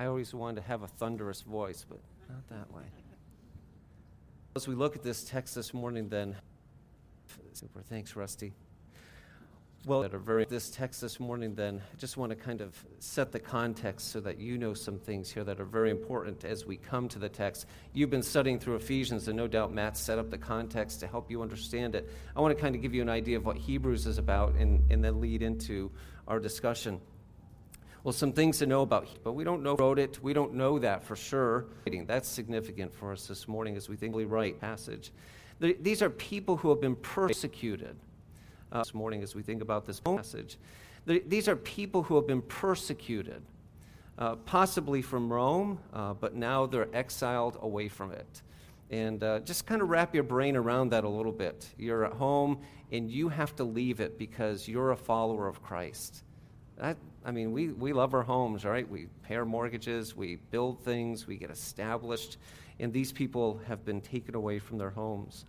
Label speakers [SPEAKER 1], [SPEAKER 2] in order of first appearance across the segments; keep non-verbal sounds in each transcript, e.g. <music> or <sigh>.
[SPEAKER 1] I always wanted to have a thunderous voice, but not that way. As we look at this text this morning, then, super. Thanks, Rusty. Well, very this text this morning, then, I just want to kind of set the context so that you know some things here that are very important as we come to the text. You've been studying through Ephesians, and no doubt Matt set up the context to help you understand it. I want to kind of give you an idea of what Hebrews is about and, and then lead into our discussion. Well, some things to know about, but we don't know wrote it. We don't know that for sure. That's significant for us this morning as we think we write passage. These are people who have been persecuted uh, this morning as we think about this passage. These are people who have been persecuted, uh, possibly from Rome, uh, but now they're exiled away from it. And uh, just kind of wrap your brain around that a little bit. You're at home and you have to leave it because you're a follower of Christ. That, I mean, we, we love our homes, right? We pay our mortgages, we build things, we get established, and these people have been taken away from their homes.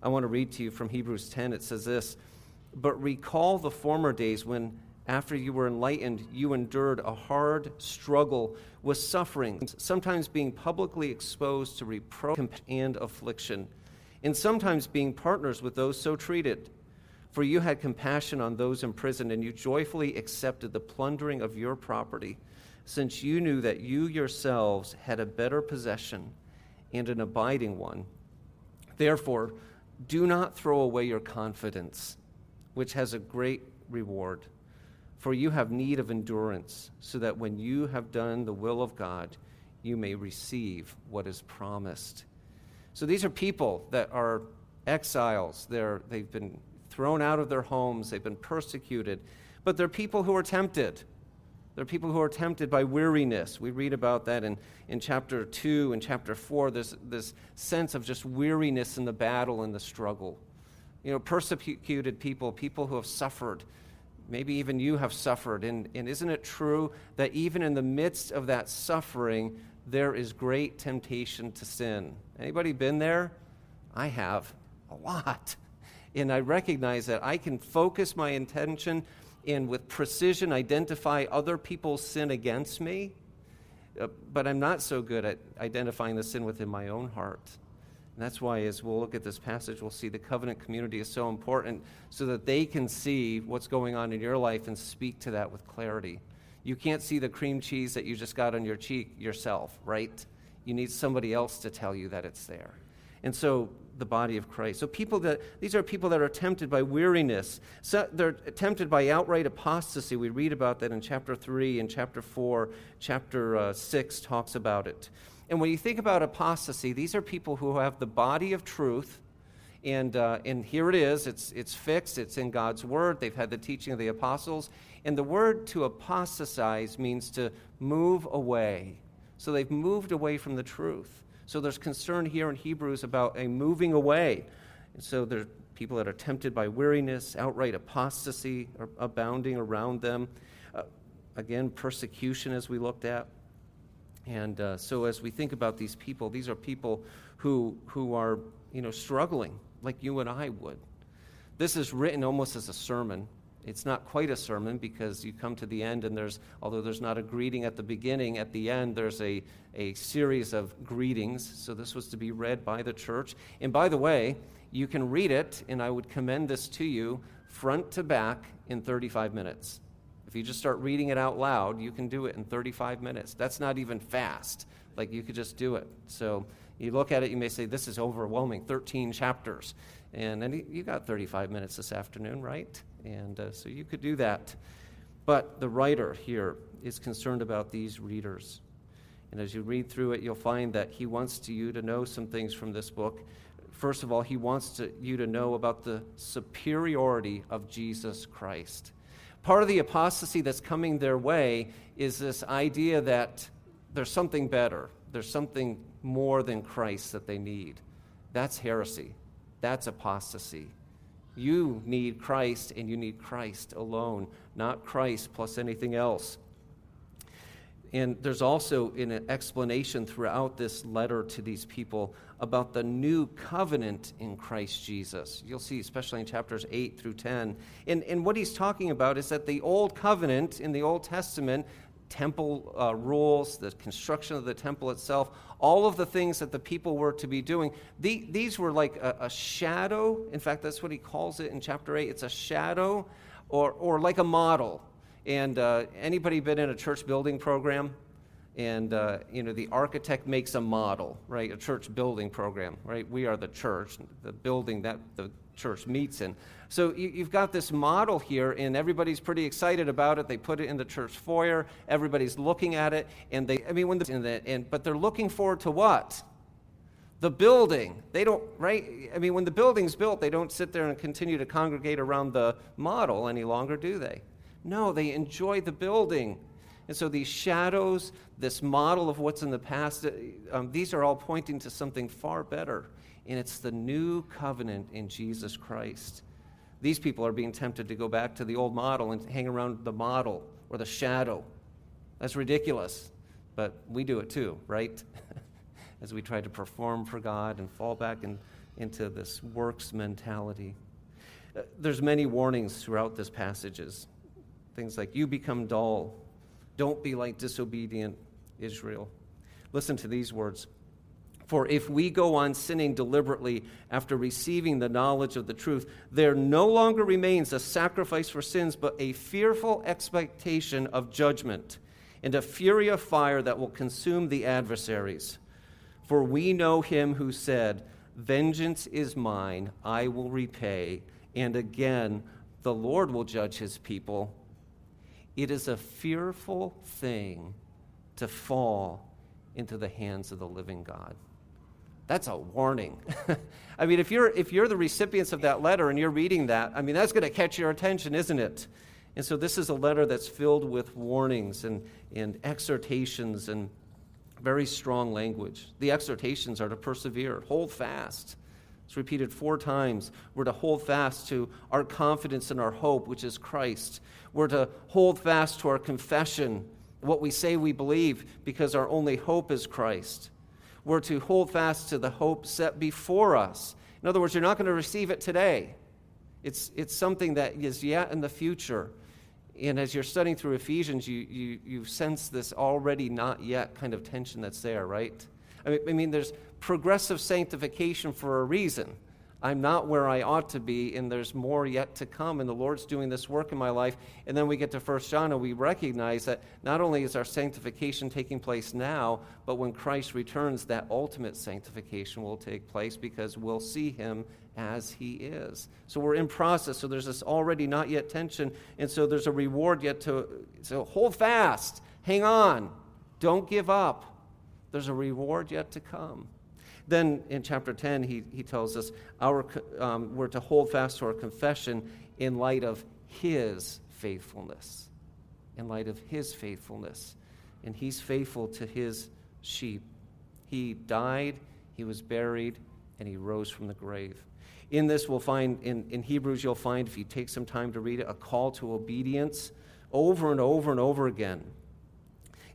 [SPEAKER 1] I want to read to you from Hebrews 10. It says this but recall the former days when, after you were enlightened, you endured a hard struggle with suffering, sometimes being publicly exposed to reproach and affliction, and sometimes being partners with those so treated. For you had compassion on those imprisoned, and you joyfully accepted the plundering of your property, since you knew that you yourselves had a better possession and an abiding one. Therefore, do not throw away your confidence which has a great reward. For you have need of endurance, so that when you have done the will of God, you may receive what is promised. So these are people that are exiles. They're, they've been thrown out of their homes, they've been persecuted, but they're people who are tempted. They're people who are tempted by weariness. We read about that in, in chapter 2 and chapter 4. There's this sense of just weariness in the battle and the struggle you know, persecuted people, people who have suffered. Maybe even you have suffered. And, and isn't it true that even in the midst of that suffering, there is great temptation to sin? Anybody been there? I have a lot. And I recognize that I can focus my intention and with precision identify other people's sin against me, uh, but I'm not so good at identifying the sin within my own heart. And that's why, as we'll look at this passage, we'll see the covenant community is so important so that they can see what's going on in your life and speak to that with clarity. You can't see the cream cheese that you just got on your cheek yourself, right? You need somebody else to tell you that it's there. And so, the body of Christ. So, people that, these are people that are tempted by weariness. So they're tempted by outright apostasy. We read about that in chapter 3 and chapter 4. Chapter uh, 6 talks about it. And when you think about apostasy, these are people who have the body of truth, and, uh, and here it is. It's, it's fixed, it's in God's word. They've had the teaching of the apostles. And the word to apostatize means to move away. So they've moved away from the truth. So there's concern here in Hebrews about a moving away. And so there are people that are tempted by weariness, outright apostasy abounding around them. Uh, again, persecution, as we looked at. And uh, so as we think about these people, these are people who, who are, you know, struggling like you and I would. This is written almost as a sermon. It's not quite a sermon because you come to the end and there's, although there's not a greeting at the beginning, at the end there's a, a series of greetings. So this was to be read by the church. And by the way, you can read it, and I would commend this to you front to back in 35 minutes. If you just start reading it out loud, you can do it in 35 minutes. That's not even fast. Like you could just do it. So you look at it, you may say, This is overwhelming 13 chapters. And then you got 35 minutes this afternoon, right? And uh, so you could do that. But the writer here is concerned about these readers. And as you read through it, you'll find that he wants to you to know some things from this book. First of all, he wants to, you to know about the superiority of Jesus Christ. Part of the apostasy that's coming their way is this idea that there's something better, there's something more than Christ that they need. That's heresy. That's apostasy. You need Christ, and you need Christ alone, not Christ plus anything else. And there's also an explanation throughout this letter to these people about the new covenant in Christ Jesus. You'll see, especially in chapters 8 through 10. And, and what he's talking about is that the old covenant in the Old Testament temple uh, rules, the construction of the temple itself, all of the things that the people were to be doing. The, these were like a, a, shadow. In fact, that's what he calls it in chapter 8. It's a shadow or, or like a model. And uh, anybody been in a church building program? And, uh, you know, the architect makes a model, right? A church building program, right? We are the church, the building that the church meets in. So you, have got this model here, and everybody's pretty excited about it. They put it in the church foyer. Everybody's looking at it, and they, I mean, when the, and, but they're looking forward to what? The building. They don't, right? I mean, when the building's built, they don't sit there and continue to congregate around the model any longer, do they? No, they enjoy the building. And so these shadows, this model of what's in the past, uh, um, these are all pointing to something far better. And it's the new covenant in Jesus Christ. These people are being tempted to go back to the old model and hang around the model or the shadow. That's ridiculous, but we do it too, right? <laughs> As we try to perform for God and fall back in, into this works mentality. Uh, there's many warnings throughout this passages. Things like, you become dull. Don't be like disobedient Israel. Listen to these words. For if we go on sinning deliberately after receiving the knowledge of the truth, there no longer remains a sacrifice for sins, but a fearful expectation of judgment and a fury of fire that will consume the adversaries. For we know him who said, Vengeance is mine, I will repay. And again, the Lord will judge his people. It is a fearful thing to fall into the hands of the living God. That's a warning. <laughs> I mean, if you're, if you're the recipients of that letter and you're reading that, I mean, that's going to catch your attention, isn't it? And so this is a letter that's filled with warnings and, and exhortations and very strong language. The exhortations are to persevere, hold fast. It's repeated four times. We're to hold fast to our confidence and our hope, which is Christ. We're to hold fast to our confession, what we say we believe, because our only hope is Christ we're to hold fast to the hope set before us. In other words, you're not going to receive it today. It's, it's something that is yet in the future. And as you're studying through Ephesians, you, you, you sense this already not yet kind of tension that's there, right? I mean, I mean, there's progressive sanctification for a reason. I'm not where I ought to be, and there's more yet to come, and the Lord's doing this work in my life. And then we get to 1 John, and we recognize that not only is our sanctification taking place now, but when Christ returns, that ultimate sanctification will take place because we'll see him as he is. So we're in process, so there's this already not yet tension, and so there's a reward yet to. So hold fast, hang on, don't give up. There's a reward yet to come. Then in chapter 10, he, he tells us our, um, we're to hold fast to our confession in light of his faithfulness. In light of his faithfulness. And he's faithful to his sheep. He died, he was buried, and he rose from the grave. In this, we'll find, in, in Hebrews, you'll find, if you take some time to read it, a call to obedience over and over and over again.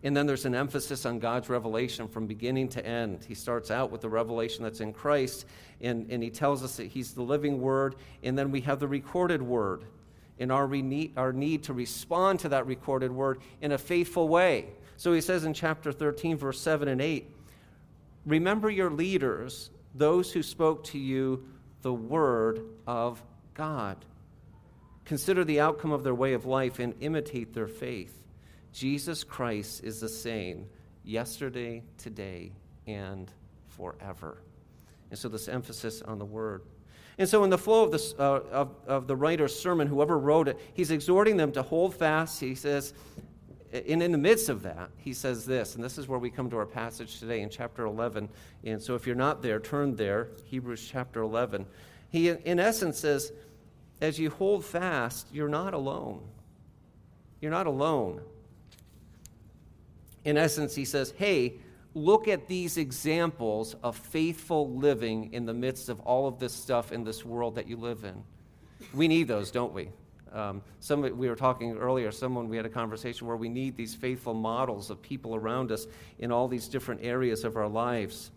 [SPEAKER 1] And then there's an emphasis on God's revelation from beginning to end. He starts out with the revelation that's in Christ, and, and he tells us that he's the living word. And then we have the recorded word in our, re- our need to respond to that recorded word in a faithful way. So he says in chapter 13, verse 7 and 8 Remember your leaders, those who spoke to you the word of God. Consider the outcome of their way of life and imitate their faith. Jesus Christ is the same yesterday, today, and forever. And so, this emphasis on the word. And so, in the flow of, this, uh, of, of the writer's sermon, whoever wrote it, he's exhorting them to hold fast. He says, and in the midst of that, he says this, and this is where we come to our passage today in chapter 11. And so, if you're not there, turn there, Hebrews chapter 11. He, in essence, says, as you hold fast, you're not alone. You're not alone in essence, he says, hey, look at these examples of faithful living in the midst of all of this stuff in this world that you live in. We need those, don't we? Um, some, we were talking earlier, someone, we had a conversation where we need these faithful models of people around us in all these different areas of our lives.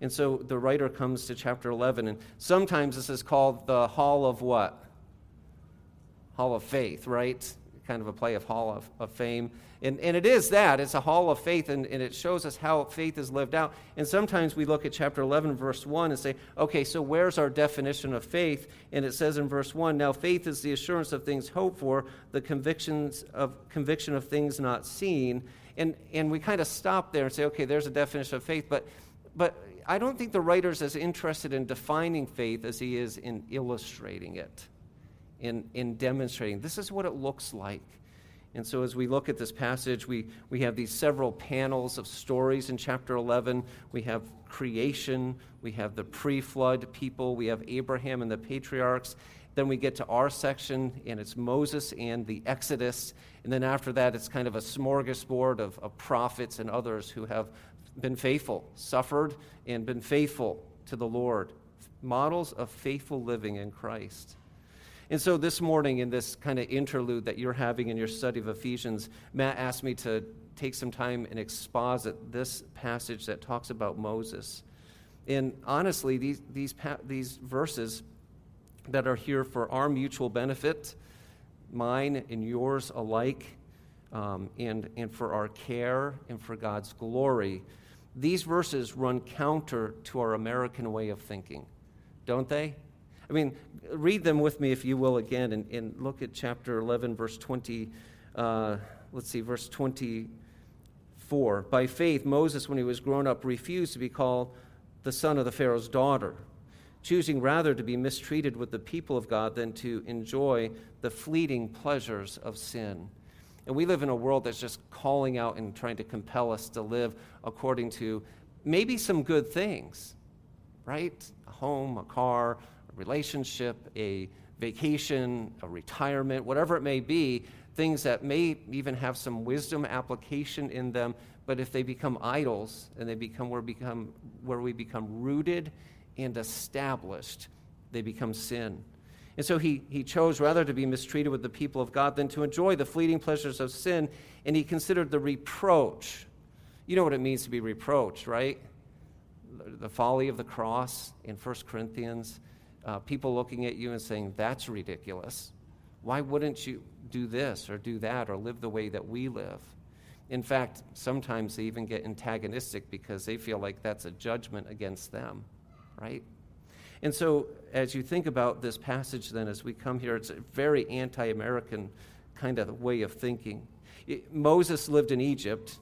[SPEAKER 1] And so the writer comes to chapter 11, and sometimes this is called the Hall of what? Hall of Faith, right? kind of a play of Hall of, of Fame. And, and it is that. It's a hall of faith, and, and it shows us how faith is lived out. And sometimes we look at chapter 11, verse 1, and say, okay, so where's our definition of faith? And it says in verse 1 Now faith is the assurance of things hoped for, the convictions of, conviction of things not seen. And, and we kind of stop there and say, okay, there's a definition of faith. But, but I don't think the writer's as interested in defining faith as he is in illustrating it, in, in demonstrating this is what it looks like. And so, as we look at this passage, we, we have these several panels of stories in chapter 11. We have creation, we have the pre flood people, we have Abraham and the patriarchs. Then we get to our section, and it's Moses and the Exodus. And then after that, it's kind of a smorgasbord of, of prophets and others who have been faithful, suffered, and been faithful to the Lord. Models of faithful living in Christ. And so this morning, in this kind of interlude that you're having in your study of Ephesians, Matt asked me to take some time and exposit this passage that talks about Moses. And honestly, these, these, these verses that are here for our mutual benefit, mine and yours alike, um, and, and for our care and for God's glory, these verses run counter to our American way of thinking, don't they? I mean, read them with me, if you will, again, and, and look at chapter 11, verse 20. Uh, let's see, verse 24. By faith, Moses, when he was grown up, refused to be called the son of the Pharaoh's daughter, choosing rather to be mistreated with the people of God than to enjoy the fleeting pleasures of sin. And we live in a world that's just calling out and trying to compel us to live according to maybe some good things, right? A home, a car, relationship, a vacation, a retirement, whatever it may be, things that may even have some wisdom application in them, but if they become idols and they become where, become where we become rooted and established, they become sin. And so he, he chose rather to be mistreated with the people of God than to enjoy the fleeting pleasures of sin, and he considered the reproach. You know what it means to be reproached, right? The folly of the cross in 1 Corinthians uh, people looking at you and saying, That's ridiculous. Why wouldn't you do this or do that or live the way that we live? In fact, sometimes they even get antagonistic because they feel like that's a judgment against them, right? And so, as you think about this passage, then, as we come here, it's a very anti American kind of way of thinking. It, Moses lived in Egypt,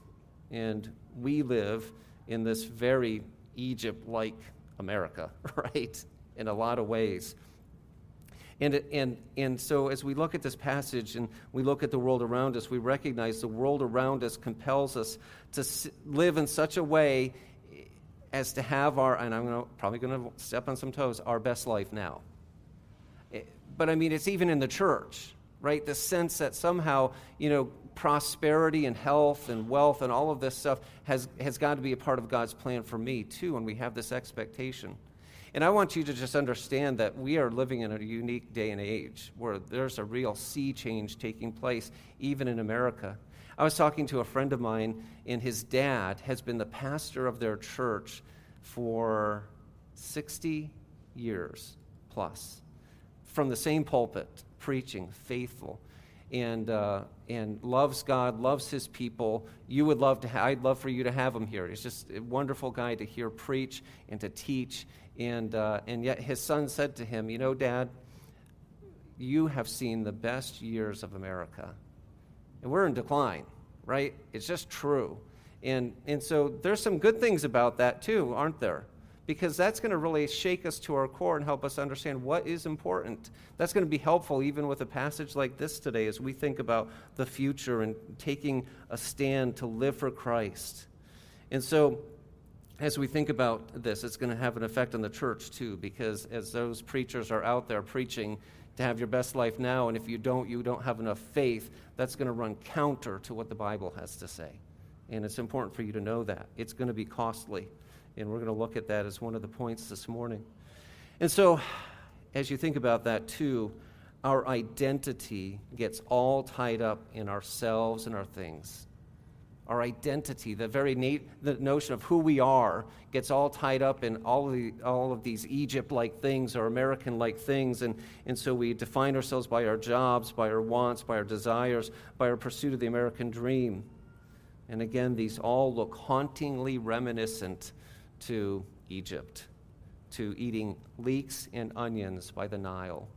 [SPEAKER 1] and we live in this very Egypt like America, <laughs> right? In a lot of ways. And, and, and so, as we look at this passage and we look at the world around us, we recognize the world around us compels us to live in such a way as to have our, and I'm gonna, probably going to step on some toes, our best life now. Eh, but I mean, it's even in the church, right? The sense that somehow, you know, prosperity and health and wealth and all of this stuff has, has got to be a part of God's plan for me, too, and we have this expectation. And I want you to just understand that we are living in a unique day and age where there's a real sea change taking place, even in America. I was talking to a friend of mine, and his dad has been the pastor of their church for 60 years plus, from the same pulpit, preaching, faithful, and, uh, and loves God, loves his people. You would love to, ha- I'd love for you to have him here. He's just a wonderful guy to hear preach and to teach and, uh, and yet his son said to him, You know, Dad, you have seen the best years of America. And we're in decline, right? It's just true. And, and so there's some good things about that too, aren't there? Because that's going to really shake us to our core and help us understand what is important. That's going to be helpful even with a passage like this today as we think about the future and taking a stand to live for Christ. And so as we think about this, it's going to have an effect on the church too, because as those preachers are out there preaching to have your best life now, and if you don't, you don't have enough faith, that's going to run counter to what the Bible has to say. And it's important for you to know that. It's going to be costly. And we're going to look at that as one of the points this morning. And so, as you think about that too, our identity gets all tied up in ourselves and our things our identity, the very na- the notion of who we are, gets all tied up in all of, the, all of these Egypt like things or American like things. And, and so we define ourselves by our jobs, by our wants, by our desires, by our pursuit of the American dream. And again, these all look hauntingly reminiscent to Egypt, to eating leeks and onions by the Nile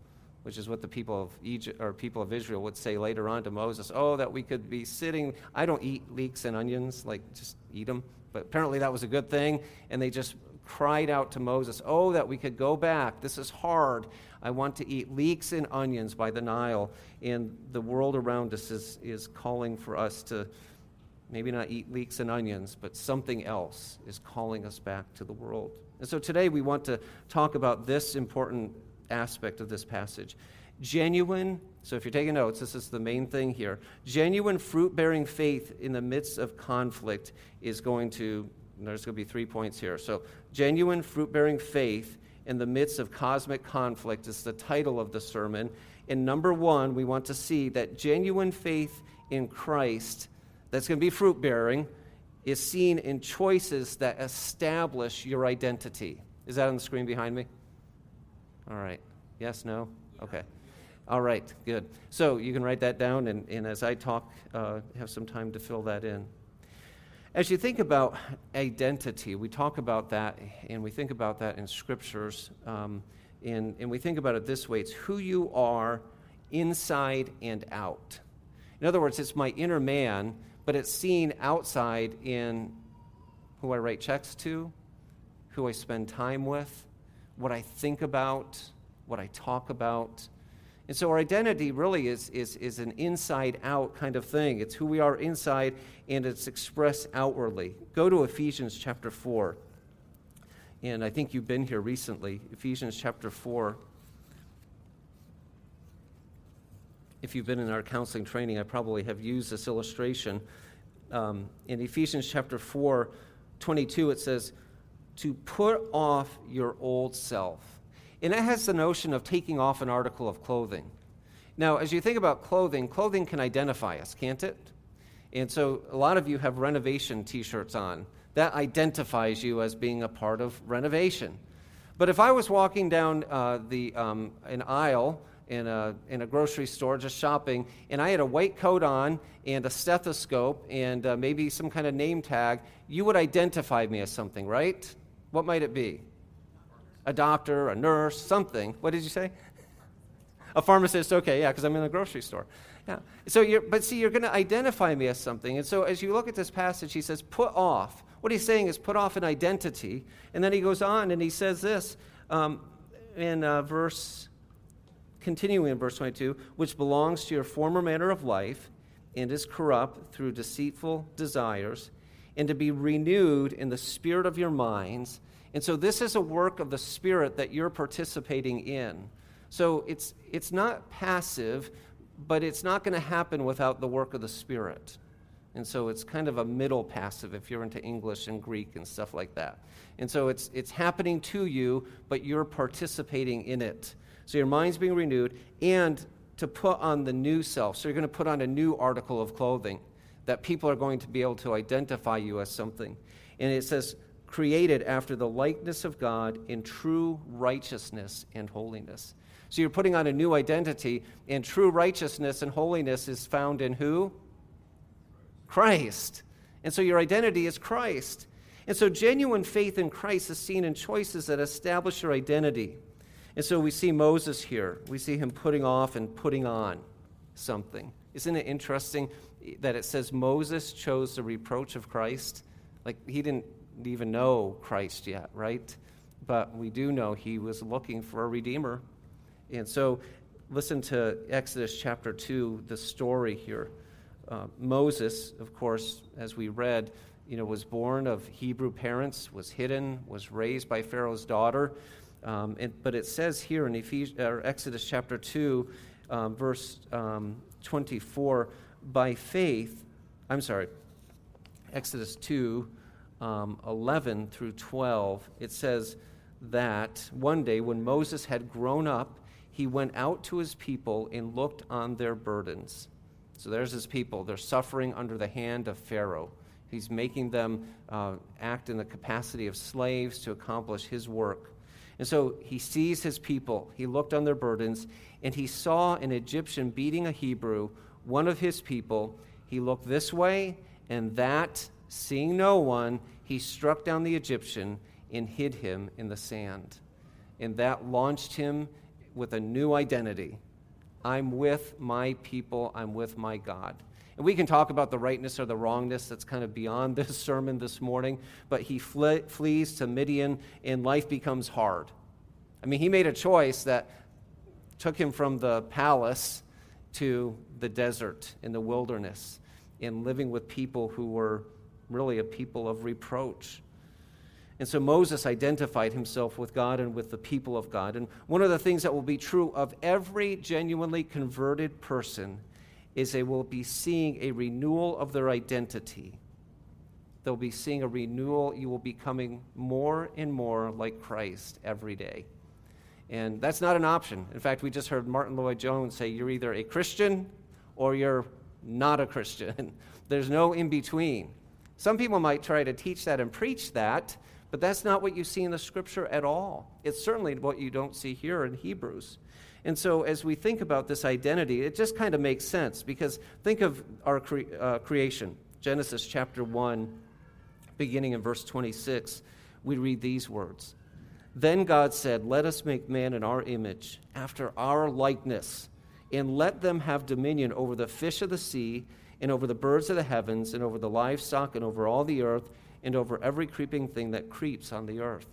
[SPEAKER 1] which is what the people of Egypt or people of Israel would say later on to Moses, "Oh, that we could be sitting. I don't eat leeks and onions, like just eat them." But apparently that was a good thing, and they just cried out to Moses, "Oh, that we could go back. This is hard. I want to eat leeks and onions by the Nile." And the world around us is is calling for us to maybe not eat leeks and onions, but something else is calling us back to the world. And so today we want to talk about this important aspect of this passage. Genuine, so if you're taking notes, this is the main thing here. Genuine fruit bearing faith in the midst of conflict is going to, there's going to be three points here. So, genuine fruit bearing faith in the midst of cosmic conflict is the title of the sermon. In number one, we want to see that genuine faith in Christ that's going to be fruit bearing is seen in choices that establish your identity. Is that on the screen behind me? All right. Yes, no? Okay. All right, good. So you can write that down, and, and as I talk, uh, have some time to fill that in. As you think about identity, we talk about that, and we think about that in scriptures, um, and, and we think about it this way it's who you are inside and out. In other words, it's my inner man, but it's seen outside in who I write checks to, who I spend time with, what I think about, what I talk about. And so our identity really is, is, is an inside out kind of thing. It's who we are inside and it's expressed outwardly. Go to Ephesians chapter 4. And I think you've been here recently. Ephesians chapter 4. If you've been in our counseling training, I probably have used this illustration. Um, in Ephesians chapter 4, 22, it says, to put off your old self. And it has the notion of taking off an article of clothing. Now, as you think about clothing, clothing can identify us, can't it? And so a lot of you have renovation t shirts on. That identifies you as being a part of renovation. But if I was walking down uh, the, um, an aisle in a, in a grocery store just shopping, and I had a white coat on and a stethoscope and uh, maybe some kind of name tag, you would identify me as something, right? What might it be? A doctor, a nurse, something. What did you say? A pharmacist, okay, yeah, because I'm in a grocery store. Yeah. So you're, but see, you're going to identify me as something. And so as you look at this passage, he says, put off. What he's saying is put off an identity. And then he goes on and he says this um, in uh, verse, continuing in verse 22, which belongs to your former manner of life and is corrupt through deceitful desires and to be renewed in the spirit of your minds. And so this is a work of the spirit that you're participating in. So it's it's not passive, but it's not going to happen without the work of the spirit. And so it's kind of a middle passive if you're into English and Greek and stuff like that. And so it's it's happening to you, but you're participating in it. So your mind's being renewed and to put on the new self. So you're going to put on a new article of clothing that people are going to be able to identify you as something. And it says, created after the likeness of God in true righteousness and holiness. So you're putting on a new identity, and true righteousness and holiness is found in who? Christ. And so your identity is Christ. And so genuine faith in Christ is seen in choices that establish your identity. And so we see Moses here. We see him putting off and putting on something. Isn't it interesting that it says Moses chose the reproach of Christ? Like he didn't even know Christ yet, right? But we do know he was looking for a redeemer. And so listen to Exodus chapter 2, the story here. Uh, Moses, of course, as we read, you know, was born of Hebrew parents, was hidden, was raised by Pharaoh's daughter. Um, and, but it says here in Ephes- Exodus chapter 2, um, verse um, 24, by faith, I'm sorry, Exodus 2, um, 11 through 12, it says that one day when Moses had grown up, he went out to his people and looked on their burdens. So there's his people. They're suffering under the hand of Pharaoh. He's making them uh, act in the capacity of slaves to accomplish his work. And so he sees his people. He looked on their burdens, and he saw an Egyptian beating a Hebrew, one of his people. He looked this way and that, seeing no one, he struck down the Egyptian and hid him in the sand. And that launched him with a new identity. I'm with my people, I'm with my God. And we can talk about the rightness or the wrongness that's kind of beyond <laughs> this sermon this morning, but he fle- flees to Midian and life becomes hard. I mean, he made a choice that took him from the palace to the desert in the wilderness in living with people who were really a people of reproach. And so Moses identified himself with God and with the people of God. And one of the things that will be true of every genuinely converted person is they will be seeing a renewal of their identity. They'll be seeing a renewal. You will be coming more and more like Christ every day. And that's not an option. In fact, we just heard Martyn Lloyd-Jones say you're either a Christian or you're not a Christian. <laughs> There's no in between. Some people might try to teach that and preach that, but that's not what you see in the scripture at all. It's certainly what you don't see here in Hebrews. And so, as we think about this identity, it just kind of makes sense because think of our cre- uh, creation. Genesis chapter 1, beginning in verse 26, we read these words Then God said, Let us make man in our image, after our likeness and let them have dominion over the fish of the sea, and over the birds of the heavens, and over the livestock, and over all the earth, and over every creeping thing that creeps on the earth.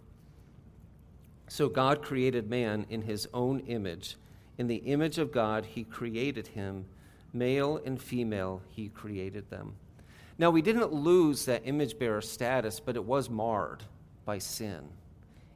[SPEAKER 1] So God created man in his own image. In the image of God, he created him. Male and female, he created them. Now, we didn't lose that image bearer status, but it was marred by sin.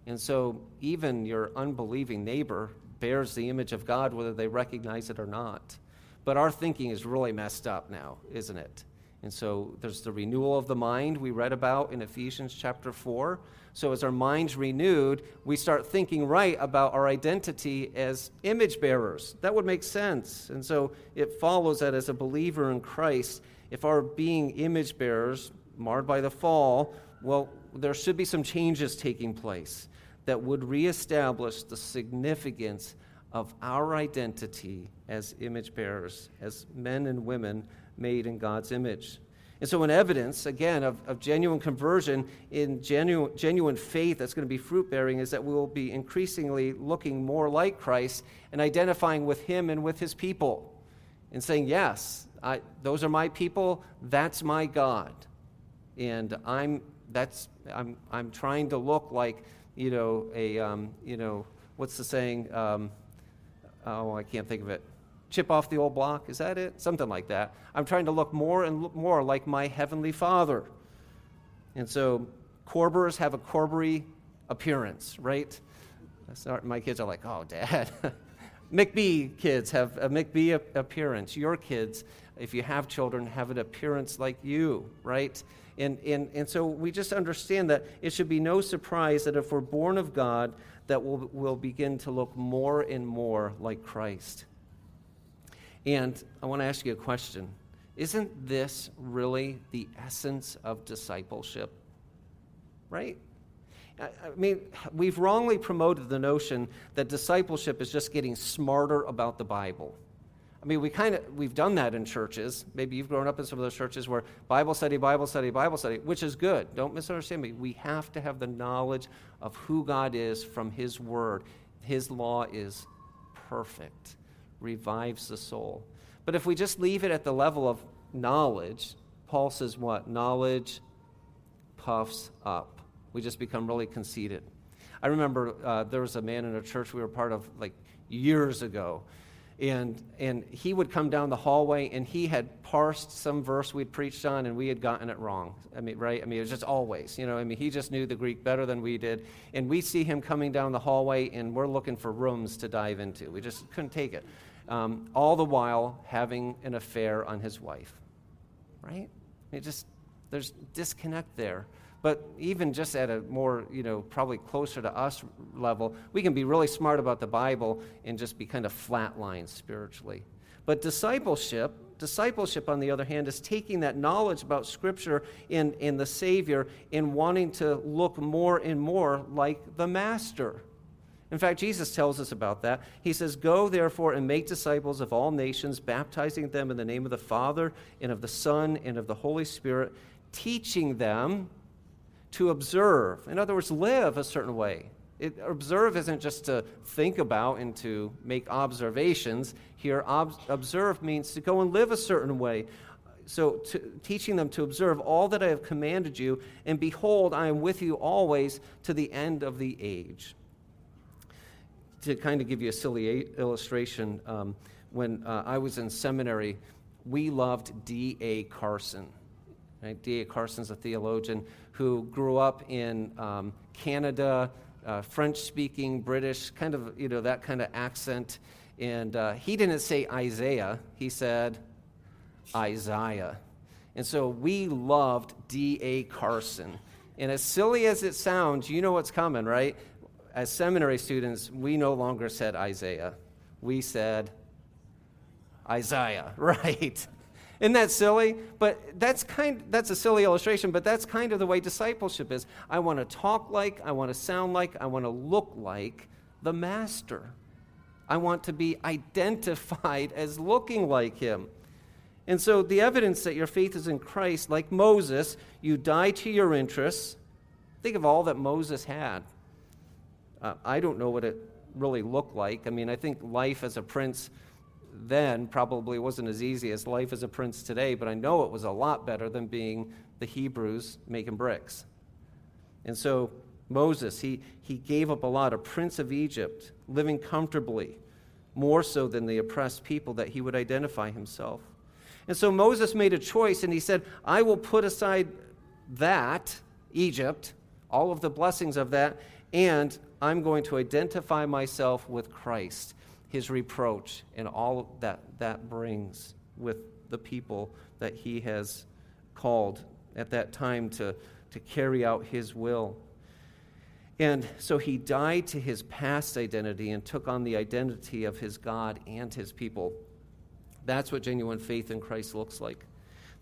[SPEAKER 1] And so, even your unbelieving neighbor bears the image of God, whether they recognize it or not. But our thinking is really messed up now, isn't it? And so there's the renewal of the mind we read about in Ephesians chapter 4. So as our mind's renewed, we start thinking right about our identity as image bearers. That would make sense. And so it follows that as a believer in Christ, if our being image bearers, marred by the fall, well, there should be some changes taking place that would reestablish the significance of our identity as image bearers, as men and women made in God's image. And so, an evidence, again, of, of genuine conversion, in genuine, genuine faith that's going to be fruit bearing, is that we will be increasingly looking more like Christ and identifying with Him and with His people and saying, Yes, I, those are my people, that's my God. And I'm, that's, I'm, I'm trying to look like you know, a, um, you know, what's the saying? Um, oh, I can't think of it. Chip off the old block, is that it? Something like that. I'm trying to look more and look more like my Heavenly Father. And so, Corbers have a Corbery appearance, right? My kids are like, oh, Dad. <laughs> McBee kids have a McBee appearance. Your kids, if you have children, have an appearance like you, right? And, and, and so we just understand that it should be no surprise that if we're born of God, that we'll, we'll begin to look more and more like Christ. And I want to ask you a question. Isn't this really the essence of discipleship? Right? I mean, we've wrongly promoted the notion that discipleship is just getting smarter about the Bible. I mean, we kind of we've done that in churches. Maybe you've grown up in some of those churches where Bible study, Bible study, Bible study, which is good. Don't misunderstand me. We have to have the knowledge of who God is from His Word. His law is perfect, revives the soul. But if we just leave it at the level of knowledge, Paul says what? Knowledge puffs up. We just become really conceited. I remember uh, there was a man in a church we were part of like years ago and and he would come down the hallway and he had parsed some verse we'd preached on and we had gotten it wrong. I mean right? I mean it was just always you know i mean he just knew the greek better than we did. And we see him coming down the hallway and we're looking for rooms to dive into. We just couldn't take it. Um, all the while having an affair on his wife right? It just there's disconnect there but even just at a more, you know, probably closer to us level, we can be really smart about the Bible and just be kind of flatlined spiritually. But discipleship, Discipleship, on the other hand, is taking that knowledge about Scripture in, in the Savior and wanting to look more and more like the Master. In fact, Jesus tells us about that. He says, Go therefore and make disciples of all nations, baptizing them in the name of the Father and of the Son and of the Holy Spirit, teaching them to observe. In other words, live a certain way. It, observe isn't just to think about and to make observations. Here, ob- observe means to go and live a certain way. So, to, teaching them to observe all that I have commanded you, and behold, I am with you always to the end of the age to kind of give you a silly illustration, um, when uh, I was in seminary, we loved D.A. Carson. Right? D.A. Carson's a theologian who grew up in um, Canada, uh, French speaking, British, kind of, you know, that kind of accent. And uh, he didn't say Isaiah, he said Isaiah. And so we loved D.A. Carson. And as silly as it sounds, you know what's coming, right? as seminary students, we no longer said Isaiah. We said Isaiah, <laughs> right? Isn't that silly? But that's kind that's a silly illustration, but that's kind of the way discipleship is. I want to talk like, I want to sound like, I want to look like the master. I want to be identified as looking like him. And so the evidence that your faith is in Christ, like Moses, you die to your interests. Think of all that Moses had. Uh, I don't know what it really looked like. I mean, I think life as a prince then probably wasn't as easy as life as a prince today, but I know it was a lot better than being the Hebrews making bricks. And so Moses, he, he gave up a lot, a prince of Egypt, living comfortably, more so than the oppressed people that he would identify himself. And so Moses made a choice and he said, I will put aside that, Egypt, all of the blessings of that, and I'm going to identify myself with Christ, his reproach, and all that that brings with the people that he has called at that time to, to carry out his will. And so he died to his past identity and took on the identity of his God and his people. That's what genuine faith in Christ looks like.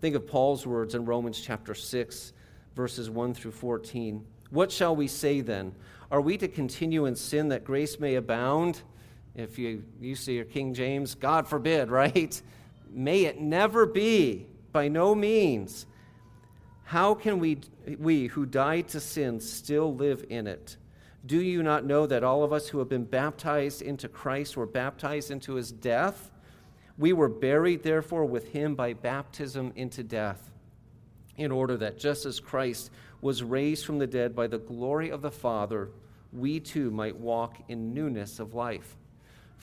[SPEAKER 1] Think of Paul's words in Romans chapter 6, verses 1 through 14. What shall we say then? Are we to continue in sin that grace may abound? If you, you see your King James, God forbid, <laughs> right? May it never be, by no means. How can we, we who died to sin still live in it? Do you not know that all of us who have been baptized into Christ were baptized into his death? We were buried, therefore, with him by baptism into death, in order that just as Christ was raised from the dead by the glory of the Father, we too might walk in newness of life.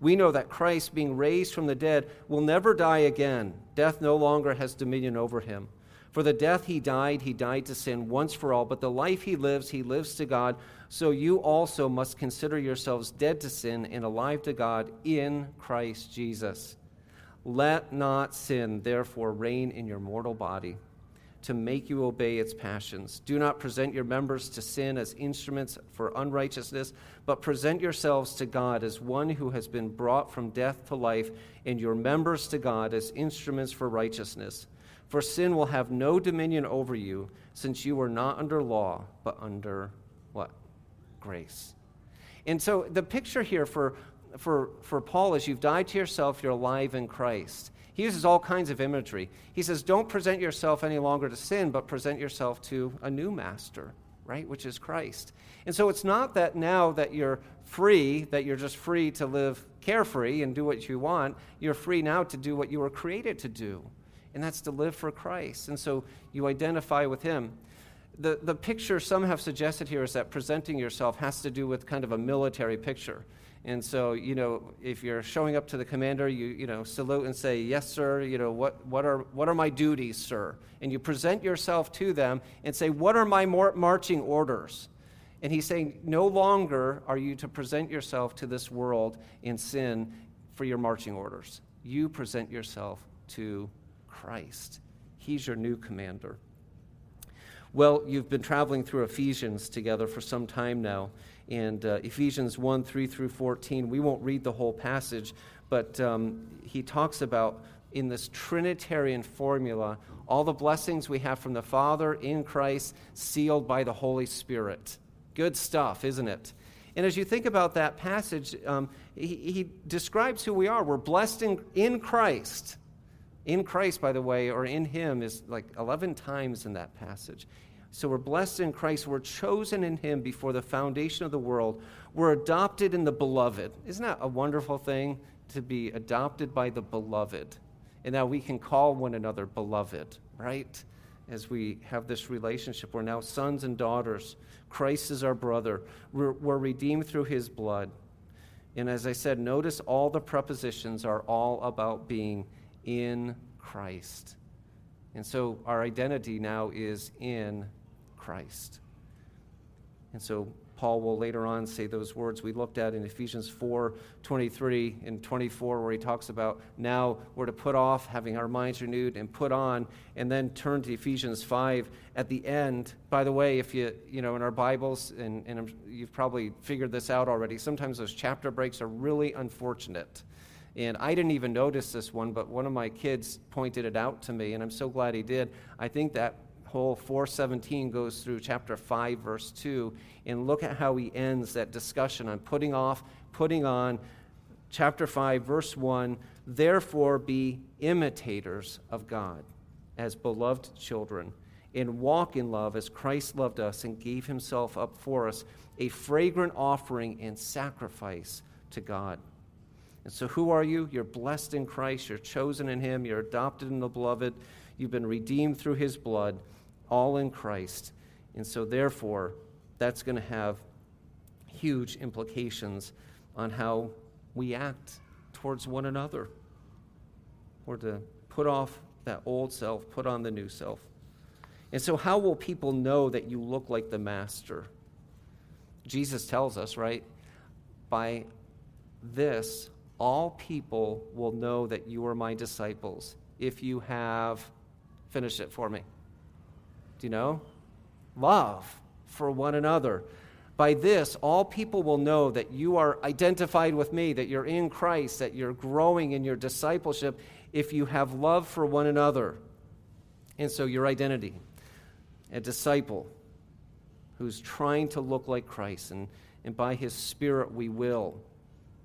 [SPEAKER 1] We know that Christ, being raised from the dead, will never die again. Death no longer has dominion over him. For the death he died, he died to sin once for all, but the life he lives, he lives to God. So you also must consider yourselves dead to sin and alive to God in Christ Jesus. Let not sin, therefore, reign in your mortal body to make you obey its passions. Do not present your members to sin as instruments for unrighteousness, but present yourselves to God as one who has been brought from death to life, and your members to God as instruments for righteousness. For sin will have no dominion over you, since you are not under law, but under what? Grace. And so the picture here for, for, for Paul is you've died to yourself, you're alive in Christ. He uses all kinds of imagery. He says, Don't present yourself any longer to sin, but present yourself to a new master, right? Which is Christ. And so it's not that now that you're free, that you're just free to live carefree and do what you want. You're free now to do what you were created to do, and that's to live for Christ. And so you identify with Him. The, the picture some have suggested here is that presenting yourself has to do with kind of a military picture. And so, you know, if you're showing up to the commander, you, you know, salute and say, Yes, sir, you know, what, what, are, what are my duties, sir? And you present yourself to them and say, What are my marching orders? And he's saying, No longer are you to present yourself to this world in sin for your marching orders. You present yourself to Christ. He's your new commander. Well, you've been traveling through Ephesians together for some time now and uh, Ephesians 1 3 through 14. We won't read the whole passage, but um, he talks about in this Trinitarian formula all the blessings we have from the Father in Christ, sealed by the Holy Spirit. Good stuff, isn't it? And as you think about that passage, um, he, he, describes who we are. We're blessed in, in Christ. In Christ, by the way, or in Him is like 11 times in that passage. So we're blessed in Christ. We're chosen in Him before the foundation of the world. We're adopted in the beloved. Isn't that a wonderful thing to be adopted by the beloved? And now we can call one another beloved, right? As we have this relationship, we're now sons and daughters. Christ is our brother. We're, we're redeemed through His blood. And as I said, notice all the prepositions are all about being in Christ. And so our identity now is in Christ. And so Paul will later on say those words we looked at in Ephesians 4 23 and 24, where he talks about now we're to put off having our minds renewed and put on, and then turn to Ephesians 5 at the end. By the way, if you, you know, in our Bibles, and, and you've probably figured this out already, sometimes those chapter breaks are really unfortunate. And I didn't even notice this one, but one of my kids pointed it out to me, and I'm so glad he did. I think that whole 417 goes through chapter 5 verse 2 and look at how he ends that discussion on putting off putting on. Chapter 5 verse 1 therefore be imitators of god as beloved children and walk in love as christ loved us and gave himself up for us a fragrant offering and sacrifice to god. And so who are you? You're blessed in christ. You're chosen in him. You're adopted in the beloved. You've been redeemed through his blood all in Christ. And so, therefore, that's going to have huge implications on how we act towards one another. Or to put off that old self, put on the new self. And so, how will people know that you look like the Master? Jesus tells us, right? By this, all people will know that you are my disciples if you have, finish it for me. You know? Love for one another. By this, all people will know that you are identified with me, that you're in Christ, that you're growing in your discipleship if you have love for one another. And so, your identity, a disciple who's trying to look like Christ, and, and by his Spirit, we will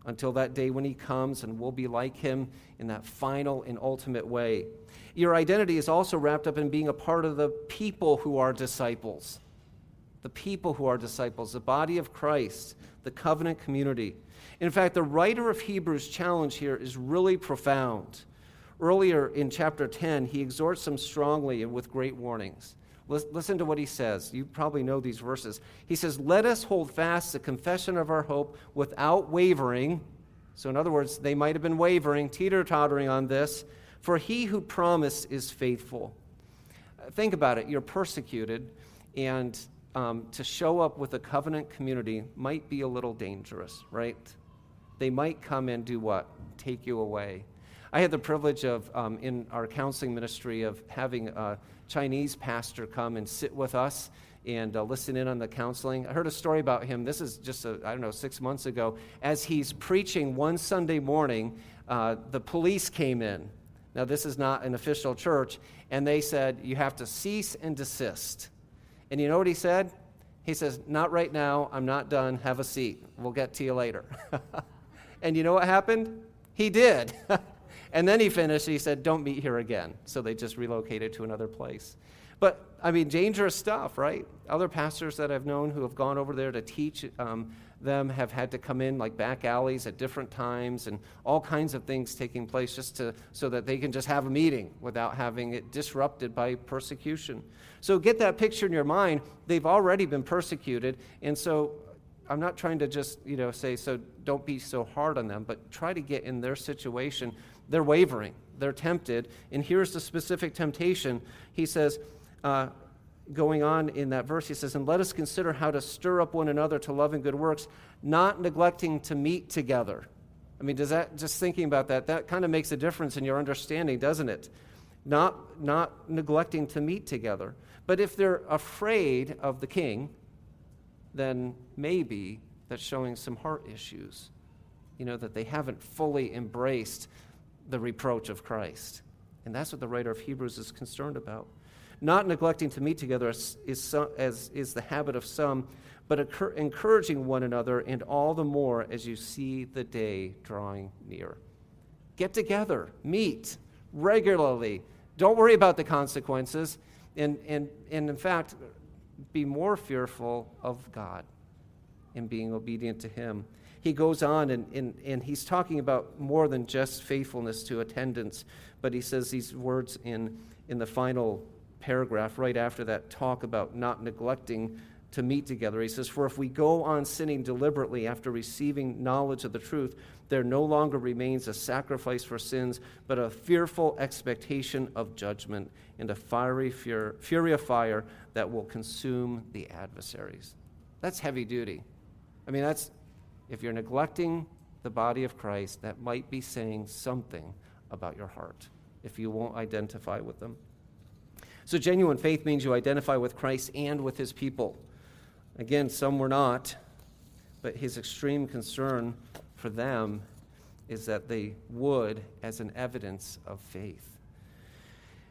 [SPEAKER 1] until that day when he comes and we'll be like him in that final and ultimate way. Your identity is also wrapped up in being a part of the people who are disciples. The people who are disciples, the body of Christ, the covenant community. In fact, the writer of Hebrews' challenge here is really profound. Earlier in chapter 10, he exhorts them strongly and with great warnings. Listen to what he says. You probably know these verses. He says, Let us hold fast the confession of our hope without wavering. So, in other words, they might have been wavering, teeter tottering on this, for he who promised is faithful. Think about it. You're persecuted, and um, to show up with a covenant community might be a little dangerous, right? They might come and do what? Take you away. I had the privilege of, um, in our counseling ministry, of having a Chinese pastor come and sit with us and uh, listen in on the counseling. I heard a story about him. This is just, I don't know, six months ago. As he's preaching one Sunday morning, uh, the police came in. Now, this is not an official church, and they said, You have to cease and desist. And you know what he said? He says, Not right now. I'm not done. Have a seat. We'll get to you later. <laughs> and you know what happened? He did. <laughs> And then he finished, he said, Don't meet here again. So they just relocated to another place. But, I mean, dangerous stuff, right? Other pastors that I've known who have gone over there to teach um, them have had to come in like back alleys at different times and all kinds of things taking place just to, so that they can just have a meeting without having it disrupted by persecution. So get that picture in your mind. They've already been persecuted. And so I'm not trying to just, you know, say, so don't be so hard on them, but try to get in their situation. They're wavering, they're tempted. And here's the specific temptation. He says, uh, going on in that verse, he says, And let us consider how to stir up one another to love and good works, not neglecting to meet together. I mean, does that, just thinking about that, that kind of makes a difference in your understanding, doesn't it? Not, not neglecting to meet together. But if they're afraid of the king, then maybe that's showing some heart issues. You know, that they haven't fully embraced the reproach of Christ. And that's what the writer of Hebrews is concerned about. Not neglecting to meet together is, is, as is the habit of some, but encouraging one another, and all the more as you see the day drawing near. Get together, meet regularly. Don't worry about the consequences. And, and, and in fact, be more fearful of God and being obedient to Him. He goes on and, and, and he's talking about more than just faithfulness to attendance, but he says these words in, in the final paragraph right after that talk about not neglecting to meet together. He says, For if we go on sinning deliberately after receiving knowledge of the truth, there no longer remains a sacrifice for sins, but a fearful expectation of judgment and a fiery fur- fury of fire that will consume the adversaries. That's heavy duty. I mean, that's, if you're neglecting the body of Christ, that might be saying something about your heart if you won't identify with them. So, genuine faith means you identify with Christ and with his people. Again, some were not, but his extreme concern for them is that they would as an evidence of faith.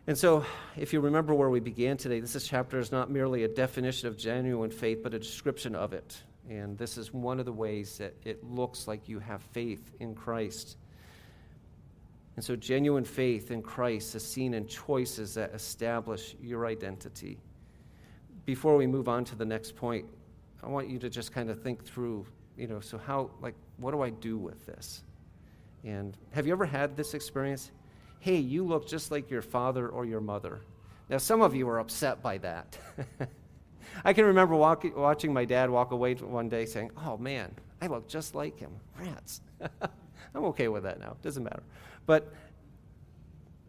[SPEAKER 1] And so, if you remember where we began today, this chapter is not merely a definition of genuine faith, but a description of it. And this is one of the ways that it looks like you have faith in Christ. And so, genuine faith in Christ is seen in choices that establish your identity. Before we move on to the next point, I want you to just kind of think through, you know, so how, like, what do I do with this? And have you ever had this experience? hey, you look just like your father or your mother. Now, some of you are upset by that. <laughs> I can remember walk, watching my dad walk away one day saying, oh man, I look just like him. Rats. <laughs> I'm okay with that now. Doesn't matter. But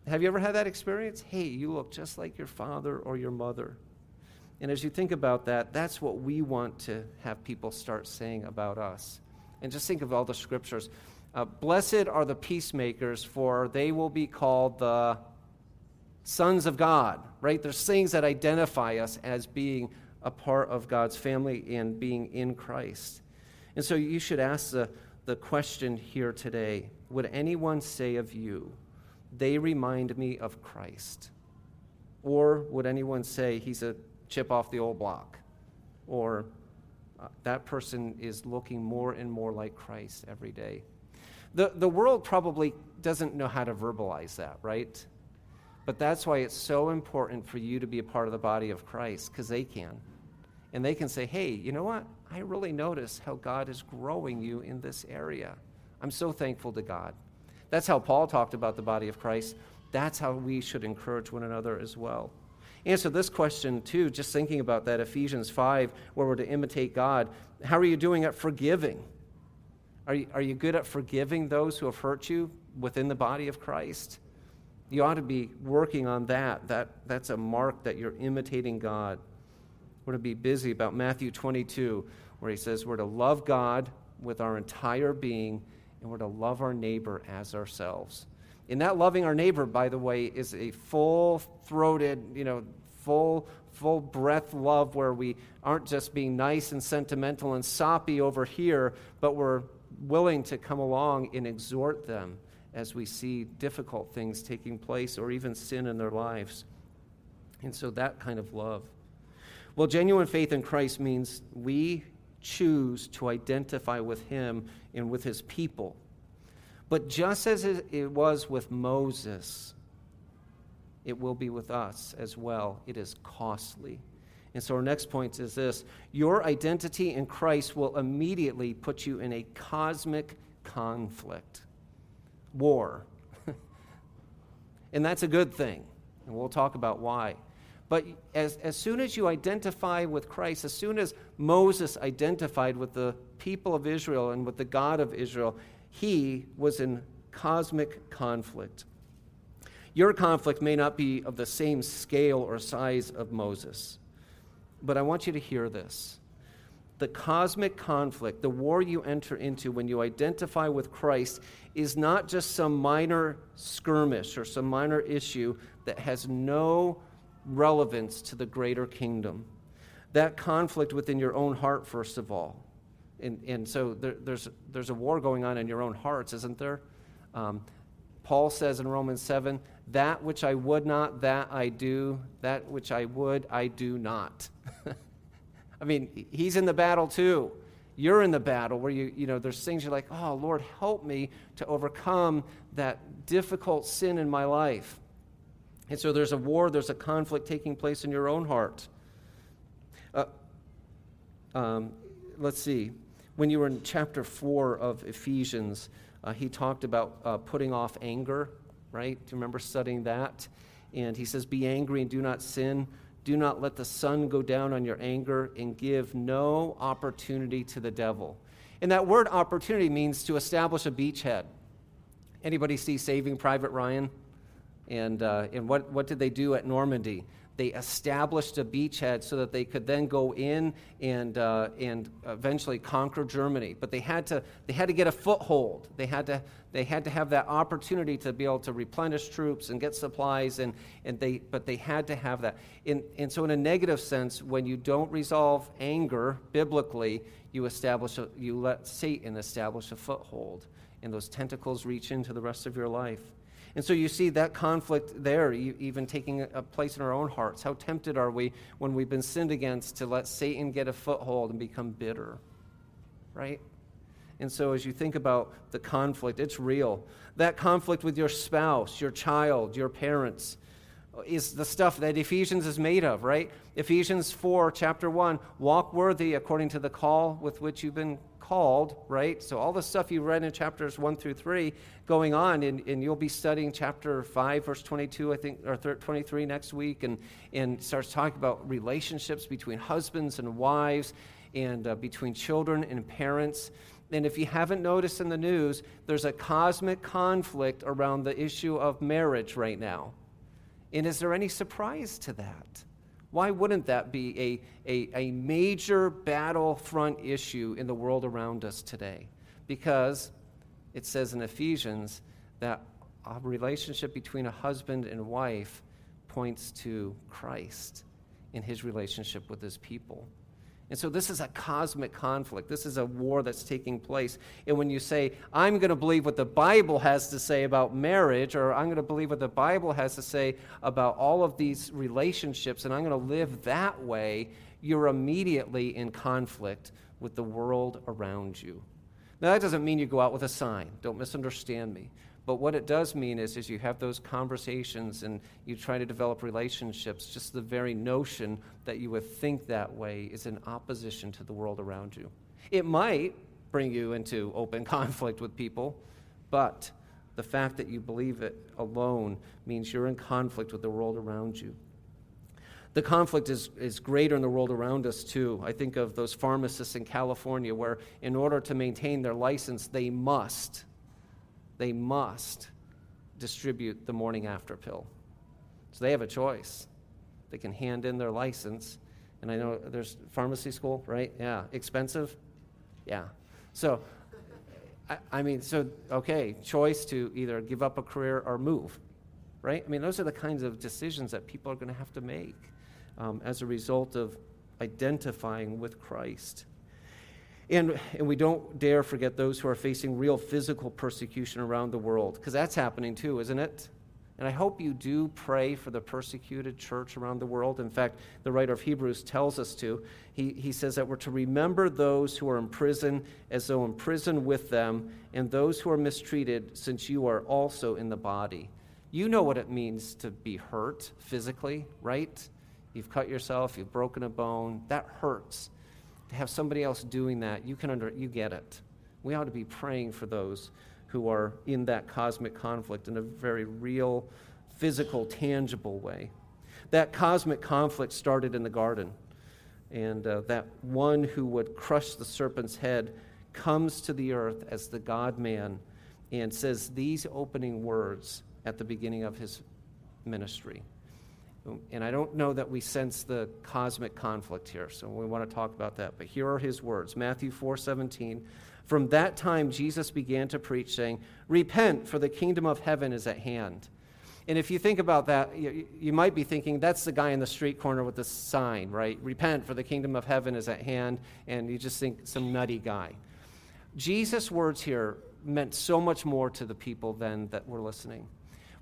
[SPEAKER 1] have you ever had that experience? Hey, you look just like your father or your mother. And as you think about that, that's what we want to have people start saying about us. And just think of all the scriptures. Uh, Blessed are the peacemakers, for they will be called the sons of God, right? There's things that identify us as being a part of God's family and being in Christ. And so you should ask the, the question here today Would anyone say of you, they remind me of Christ? Or would anyone say he's a chip off the old block? Or uh, that person is looking more and more like Christ every day? The, the world probably doesn't know how to verbalize that, right? But that's why it's so important for you to be a part of the body of Christ, because they can. And they can say, hey, you know what? I really notice how God is growing you in this area. I'm so thankful to God. That's how Paul talked about the body of Christ. That's how we should encourage one another as well. Answer this question too, just thinking about that Ephesians 5, where we're to imitate God. How are you doing at forgiving? Are you, are you good at forgiving those who have hurt you within the body of Christ? You ought to be working on that. that that's a mark that you're imitating God. We're to be busy about Matthew 22, where he says we're to love God with our entire being and we're to love our neighbor as ourselves. In that loving our neighbor, by the way, is a full throated, you know, full full breath love where we aren't just being nice and sentimental and soppy over here, but we're willing to come along and exhort them as we see difficult things taking place or even sin in their lives. And so that kind of love. Well, genuine faith in Christ means we choose to identify with him and with his people. But just as it was with Moses, it will be with us as well. It is costly. And so our next point is this your identity in Christ will immediately put you in a cosmic conflict, war. <laughs> and that's a good thing. And we'll talk about why. But as, as soon as you identify with Christ, as soon as Moses identified with the people of Israel and with the God of Israel, he was in cosmic conflict. Your conflict may not be of the same scale or size of Moses, but I want you to hear this. The cosmic conflict, the war you enter into when you identify with Christ, is not just some minor skirmish or some minor issue that has no relevance to the greater kingdom. That conflict within your own heart, first of all. And, and so there, there's, there's a war going on in your own hearts, isn't there? Um, Paul says in Romans 7 that which I would not, that I do, that which I would, I do not. <laughs> I mean, he's in the battle too. You're in the battle where you, you know, there's things you're like, oh, Lord, help me to overcome that difficult sin in my life. And so there's a war, there's a conflict taking place in your own heart. Uh, um, let's see. When you were in chapter 4 of Ephesians, uh, he talked about uh, putting off anger, right? Do you remember studying that? And he says, Be angry and do not sin. Do not let the sun go down on your anger and give no opportunity to the devil. And that word opportunity means to establish a beachhead. Anybody see Saving Private Ryan? And, uh, and what, what did they do at Normandy? They established a beachhead so that they could then go in and, uh, and eventually conquer Germany. But they had, to, they had to get a foothold. They had, to, they had to have that opportunity to be able to replenish troops and get supplies, and, and they, but they had to have that. In, and so, in a negative sense, when you don't resolve anger biblically, you, establish a, you let Satan establish a foothold, and those tentacles reach into the rest of your life. And so you see that conflict there, even taking a place in our own hearts. How tempted are we when we've been sinned against to let Satan get a foothold and become bitter? Right? And so as you think about the conflict, it's real. That conflict with your spouse, your child, your parents, uh, is the stuff that Ephesians is made of, right? Ephesians 4, chapter 1 walk worthy according to the call with which you've been called, right? So, all the stuff you read in chapters 1 through 3 going on, and, and you'll be studying chapter 5, verse 22, I think, or 23 next week, and, and starts talking about relationships between husbands and wives, and uh, between children and parents. And if you haven't noticed in the news, there's a cosmic conflict around the issue of marriage right now. And is there any surprise to that? Why wouldn't that be a, a, a major battlefront issue in the world around us today? Because it says in Ephesians that a relationship between a husband and wife points to Christ in his relationship with his people. And so this is a cosmic conflict. This is a war that's taking place. And when you say, I'm going to believe what the Bible has to say about marriage, or I'm going to believe what the Bible has to say about all of these relationships, and I'm going to live that way, you're immediately in conflict with the world around you. Now, that doesn't mean you go out with a sign. Don't misunderstand me. But what it does mean is, is you have those conversations and you try to develop relationships, just the very notion that you would think that way is in opposition to the world around you. It might bring you into open <laughs> conflict with people, but the fact that you believe it alone means you're in conflict with the world around you. The conflict is, is greater in the world around us, too. I think of those pharmacists in California where, in order to maintain their license, they must they must distribute the morning after pill. So they have a choice. They can hand in their license. And I know there's pharmacy school, right? Yeah. Expensive? Yeah. So, I, I mean, so, okay, choice to either give up a career or move, right? I mean, those are the kinds of decisions that people are going to have to make um, as a result of identifying with Christ. And, and we don't dare forget those who are facing real physical persecution around the world, because that's happening too, isn't it? And I hope you do pray for the persecuted church around the world. In fact, the writer of Hebrews tells us to. He, he says that we're to remember those who are in prison as though in prison with them, and those who are mistreated, since you are also in the body. You know what it means to be hurt physically, right? You've cut yourself, you've broken a bone. That hurts have somebody else doing that, you can under you get it. We ought to be praying for those who are in that cosmic conflict in a very real, physical, tangible way. That cosmic conflict started in the garden. And uh, that one who would crush the serpent's head comes to the earth as the God man and says these opening words at the beginning of his ministry. And I don't know that we sense the cosmic conflict here, so we want to talk about that. But here are his words Matthew 4 17. From that time, Jesus began to preach, saying, Repent, for the kingdom of heaven is at hand. And if you think about that, you, you, might be thinking that's the guy in the street corner with the sign, right? Repent, for the kingdom of heaven is at hand. And you just think some nutty guy. Jesus' words here meant so much more to the people than that were listening.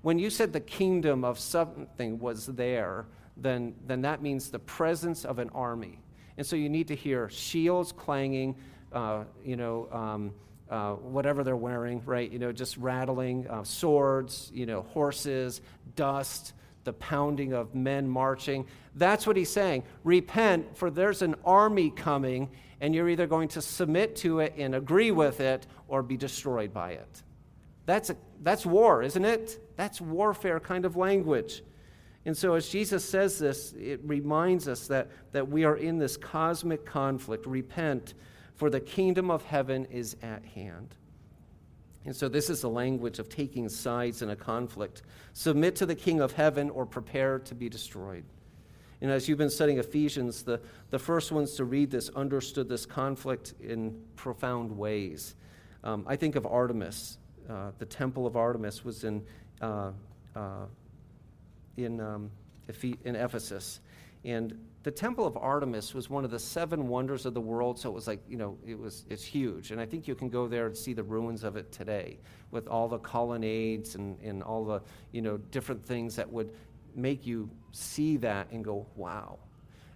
[SPEAKER 1] When you said the kingdom of something was there, then, then that means the presence of an army. And so you need to hear shields clanging, uh, you know, um, uh, whatever they're wearing, right? You know, just rattling, uh, swords, you know, horses, dust, the pounding of men marching. That's what he's saying. Repent, for there's an army coming, and you're either going to submit to it and agree with it or be destroyed by it. That's, a, that's war, isn't it? That's warfare kind of language. And so, as Jesus says this, it reminds us that, that we are in this cosmic conflict. Repent, for the kingdom of heaven is at hand. And so, this is the language of taking sides in a conflict. Submit to the king of heaven or prepare to be destroyed. And as you've been studying Ephesians, the, the first ones to read this understood this conflict in profound ways. Um, I think of Artemis. Uh, the temple of Artemis was in, uh, uh, in, um, in Ephesus. And the temple of Artemis was one of the seven wonders of the world, so it was like, you know, it was, it's huge. And I think you can go there and see the ruins of it today with all the colonnades and, and all the, you know, different things that would make you see that and go, wow.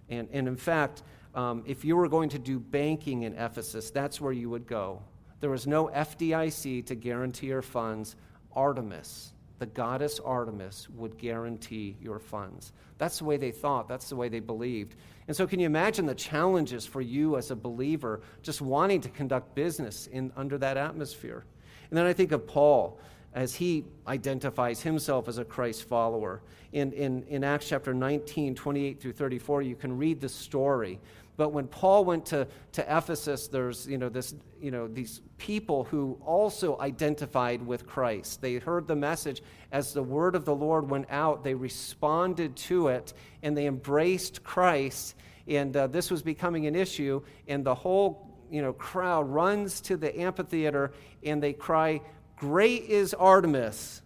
[SPEAKER 1] And, and in fact, um, if you were going to do banking in Ephesus, that's where you would go. There was no FDIC to guarantee your funds. Artemis, the goddess Artemis, would guarantee your funds. That's the way they thought, that's the way they believed. And so, can you imagine the challenges for you as a believer just wanting to conduct business in, under that atmosphere? And then I think of Paul as he identifies himself as a Christ follower. In, in, in Acts chapter 19, 28 through 34, you can read the story. But when Paul went to, to Ephesus, there's you know, this, you know, these people who also identified with Christ. They heard the message. As the word of the Lord went out, they responded to it and they embraced Christ. And uh, this was becoming an issue. And the whole you know, crowd runs to the amphitheater and they cry, Great is Artemis.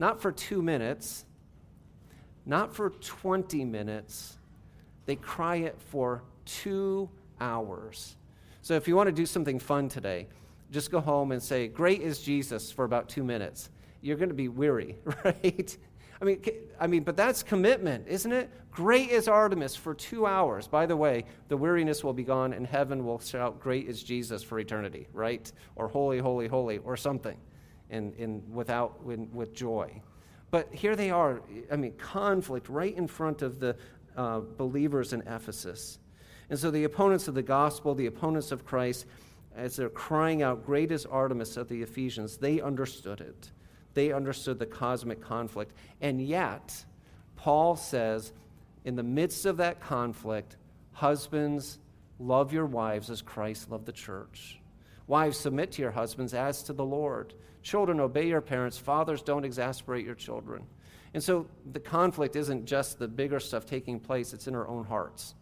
[SPEAKER 1] Not for two minutes, not for 20 minutes. They cry it for two hours. So if you want to do something fun today, just go home and say, Great is Jesus for about two minutes. You're going to be weary, <laughs> right? I mean, I mean, but that's commitment, isn't it? Great is Artemis for two hours. By the way, the weariness will be gone, and heaven will shout, Great is Jesus for eternity, right? Or holy, holy, holy, or something and, and without in, with joy. But here they are, I mean, conflict right in front of the uh, believers in Ephesus. And so the opponents of the gospel, the opponents of Christ, as they're crying out, Great is Artemis of the Ephesians, they understood it. They understood the cosmic conflict. And yet, Paul says, in the midst of that conflict, husbands, love your wives as Christ loved the church. Wives, submit to your husbands as to the Lord. Children, obey your parents. Fathers, don't exasperate your children. And so the conflict isn't just the bigger stuff taking place, it's in our own hearts.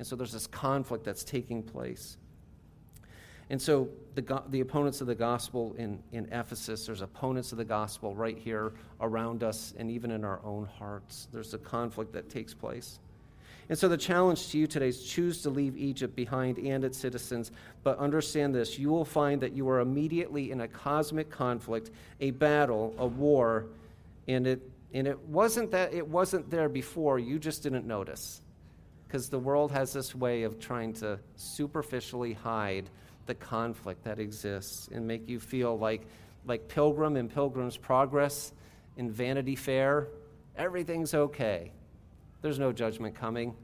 [SPEAKER 1] And so there's this conflict that's taking place. And so the, the opponents of the gospel in, in Ephesus, there's opponents of the gospel right here around us and even in our own hearts. There's a conflict that takes place. And so the challenge to you today is choose to leave Egypt behind and its citizens, but understand this you will find that you are immediately in a cosmic conflict, a battle, a war, and it and it wasn't that it wasn't there before, you just didn't notice. Because the world has this way of trying to superficially hide the conflict that exists and make you feel like like Pilgrim in Pilgrim's Progress in Vanity Fair, everything's okay. There's no judgment coming.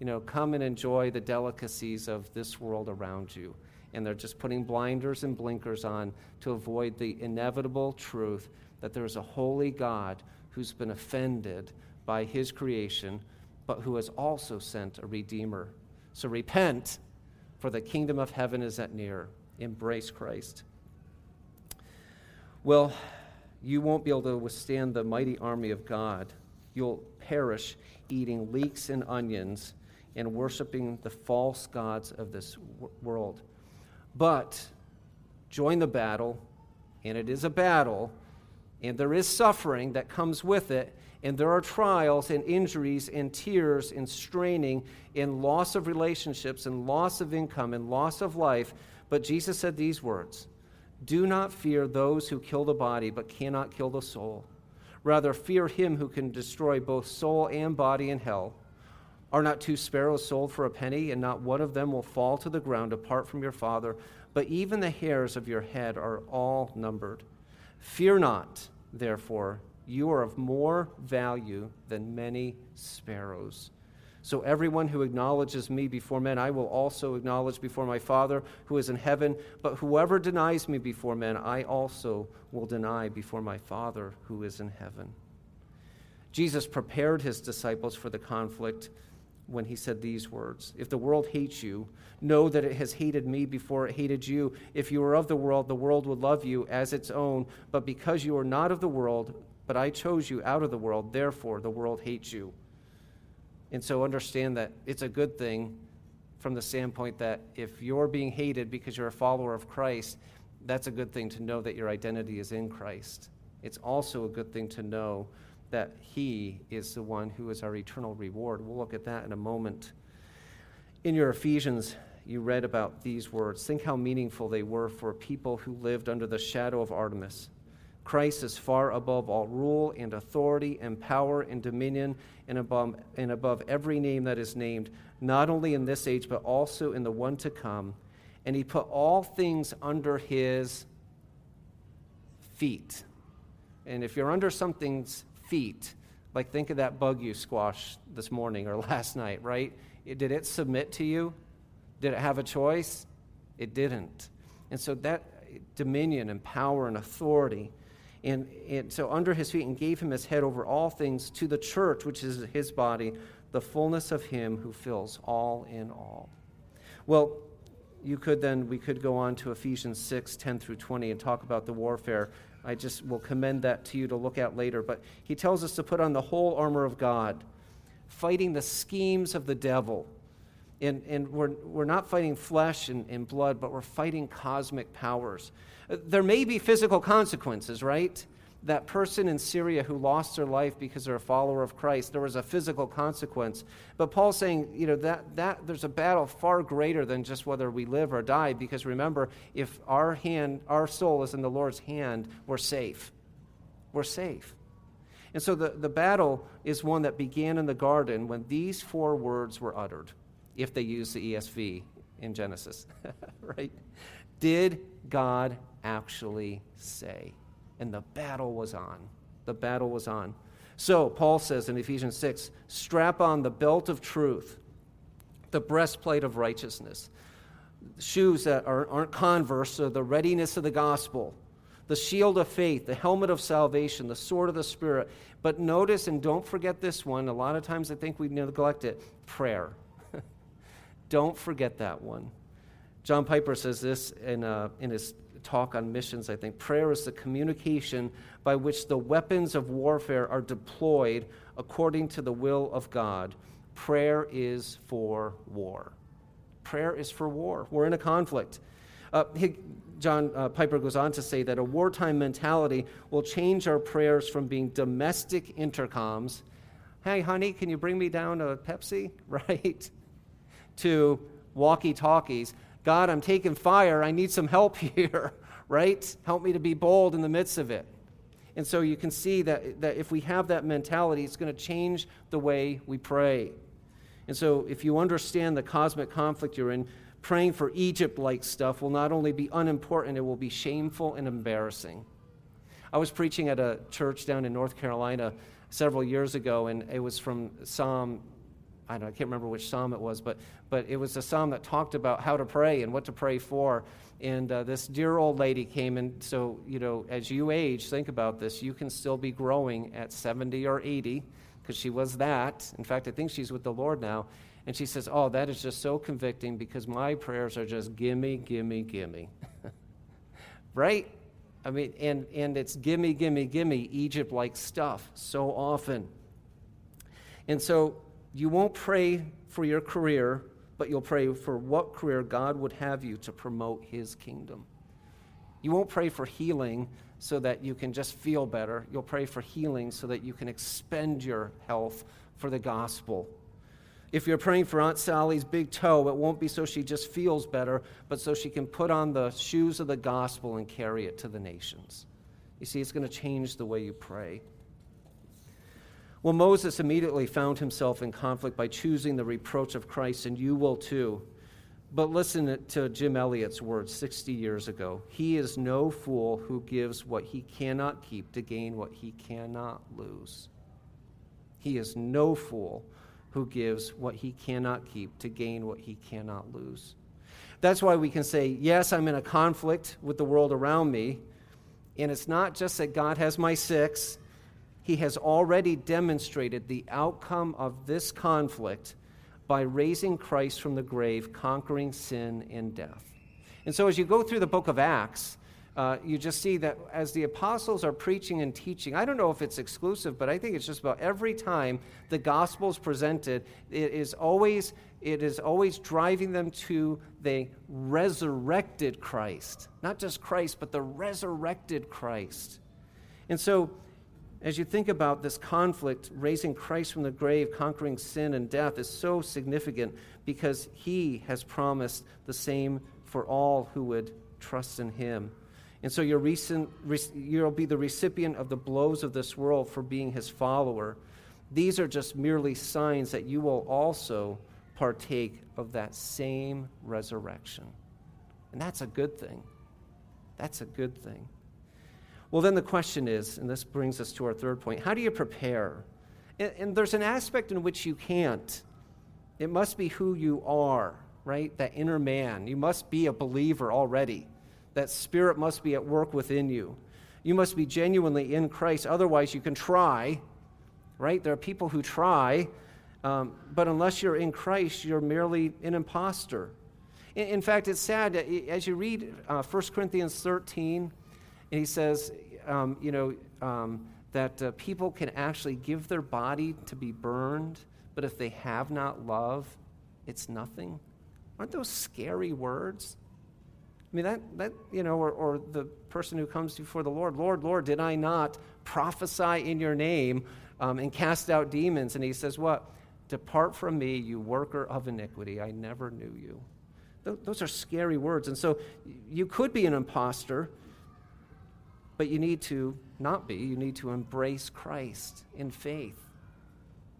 [SPEAKER 1] You know, come and enjoy the delicacies of this world around you. And they're just putting blinders and blinkers on to avoid the inevitable truth that there's a holy God who's been offended by his creation, but who has also sent a Redeemer. So repent, for the kingdom of heaven is at near. Embrace Christ. Well, you won't be able to withstand the mighty army of God. You'll perish eating leeks and onions and worshiping the false gods of this world. But join the battle, and it is a battle, and there is suffering that comes with it, and there are trials and injuries and tears and straining and loss of relationships and loss of income and loss of life. But Jesus said these words Do not fear those who kill the body but cannot kill the soul. Rather, fear him who can destroy both soul and body in hell. Are not two sparrows sold for a penny, and not one of them will fall to the ground apart from your Father? But even the hairs of your head are all numbered. Fear not, therefore you are of more value than many sparrows. So everyone who acknowledges me before men, I will also acknowledge before my Father who is in heaven. But whoever denies me before men, I also will deny before my Father who is in heaven. Jesus prepared his disciples for the conflict when he said these words If the world hates you, know that it has hated me before it hated you. If you were of the world, the world would love you as its own. But because you are not of the world, but I chose you out of the world, therefore the world hates you. And so understand that it's a good thing from the standpoint that if you're being hated because you're a follower of Christ, that's a good thing to know that your identity is in Christ. It's also a good thing to know that He is the one who is our eternal reward. We'll look at that in a moment. In your Ephesians, you read about these words. Think how meaningful they were for people who lived under the shadow of Artemis. Christ is far above all rule and authority and power and dominion and above, and above every name that is named, not only in this age, but also in the one to come. And he put all things under his feet. And if you're under something's feet. Like, think of that bug you squashed this morning or <laughs> last night, right? Did it submit to you? Did it have a choice? It didn't. And so that dominion and power and authority. And, and so under his feet and gave him his head over all things to the church, which is his body, the fullness of him who fills all in all. Well, you could then, we could go on to Ephesians 6, 10 through 20 and talk about the warfare I just will commend that to you to look at later. But he tells us to put on the whole armor of God, fighting the schemes of the devil. And, and we're, we're not fighting flesh and, and blood, but we're fighting cosmic powers. Uh, there may be physical consequences, right? that person in Syria who lost their life because they're a follower of Christ, there was a physical consequence. But Paul's saying, you know, that, that there's a battle far greater than just whether we live or die, because remember, if our hand, our soul is in the Lord's hand, we're safe. We're safe. And so the, the battle is one that began in the garden when these four words were uttered, if they use the ESV in Genesis, <laughs> right? Did God actually say? and the battle was on. The battle was on. So, Paul says in Ephesians 6 strap on the belt of truth, the breastplate of righteousness, shoes that are, aren't converse, so the readiness of the gospel, the shield of faith, the helmet of salvation, the sword of the Spirit. But notice and don't forget this one. A lot of times I think we neglect it prayer. Don't forget that one. John Piper says this in, uh, in his talk on missions, I think. Prayer is the communication by which the weapons of warfare are deployed according to the will of God. Prayer is for war. Prayer is for war. We're in a conflict. Uh, he, John uh, Piper goes on to say that a wartime mentality will change our prayers from being domestic intercoms. Hey, honey, can you bring me down a Pepsi? <laughs> Right? To walkie talkies God, I'm taking fire. I need some help <laughs> here, right? Help me to be bold in the midst of it. And so you can see that, that if we have that mentality, it's going to change the way we pray. And so if you understand the cosmic conflict you're in, praying for Egypt like stuff will not only be unimportant, it will be shameful and embarrassing. I was preaching at a church down in North Carolina several years ago, and it was from Psalm I, don't, I can't remember which psalm it was, but, but it was a psalm that talked about how to pray and what to pray for. And uh, this dear old lady came, and so, you know, as you age, think about this. You can still be growing at 70 or 80. because she was that. In fact, I think she's with the Lord now. And she says, Oh, that is just so convicting because my prayers are just gimme, gimme, gimme. <laughs> right? I mean, and, and it's gimme, gimme, gimme, Egypt like stuff so often. And so you won't pray for your career, but you'll pray for what career God would have you to promote his kingdom. You won't pray for healing so that you can just feel better. You'll pray for healing so that you can expend your health for the gospel. If you're praying for Aunt Sally's big toe, it won't be so she just feels better, but so she can put on the shoes of the gospel and carry it to the nations. You see, it's going to change the way you pray. Well, Moses immediately found himself in conflict by choosing the reproach of Christ, and you will too. But listen to Jim Elliot's words 60 years ago. He is no fool who gives what he cannot keep to gain what he cannot lose. He is no fool who gives what he cannot keep to gain what he cannot lose. That's why we can say, yes, I'm in a conflict with the world around me. And it's not just that God has my six, He has already demonstrated the outcome of this conflict by raising Christ from the grave, conquering sin and death. And so as you go through the book of Acts, uh, you just see that as the apostles are preaching and teaching, I don't know if it's exclusive, but I think it's just about every time the gospel is presented, it is always it is always driving them to the resurrected Christ, not just Christ, but the resurrected Christ. And so, as you think about this conflict, raising Christ from the grave, conquering sin and death is so significant because he has promised the same for all who would trust in him. And so recent, you'll be the recipient of the blows of this world for being his follower. These are just merely signs that you will also partake of that same resurrection. And that's a good thing. That's a good thing. Well, then the question is, and this brings us to our third point how do you prepare? And, and there's an aspect in which you can't. It must be who you are, right? That inner man. You must be a believer already. That spirit must be at work within you. You must be genuinely in Christ. Otherwise, you can try, right? There are people who try, um, but unless you're in Christ, you're merely an impostor. In, in fact, it's sad as you read uh, 1 Corinthians 13, and he says, um, you know, um, that uh, people can actually give their body to be burned, but if they have not love, it's nothing. Aren't those scary words? I mean, that, that you know, or, or the person who comes before the Lord, Lord, Lord, did I not prophesy in your name um, and cast out demons? And he says, What? Depart from me, you worker of iniquity. I never knew you. Th- those are scary words. And so you could be an impostor, but you need to not be. You need to embrace Christ in faith.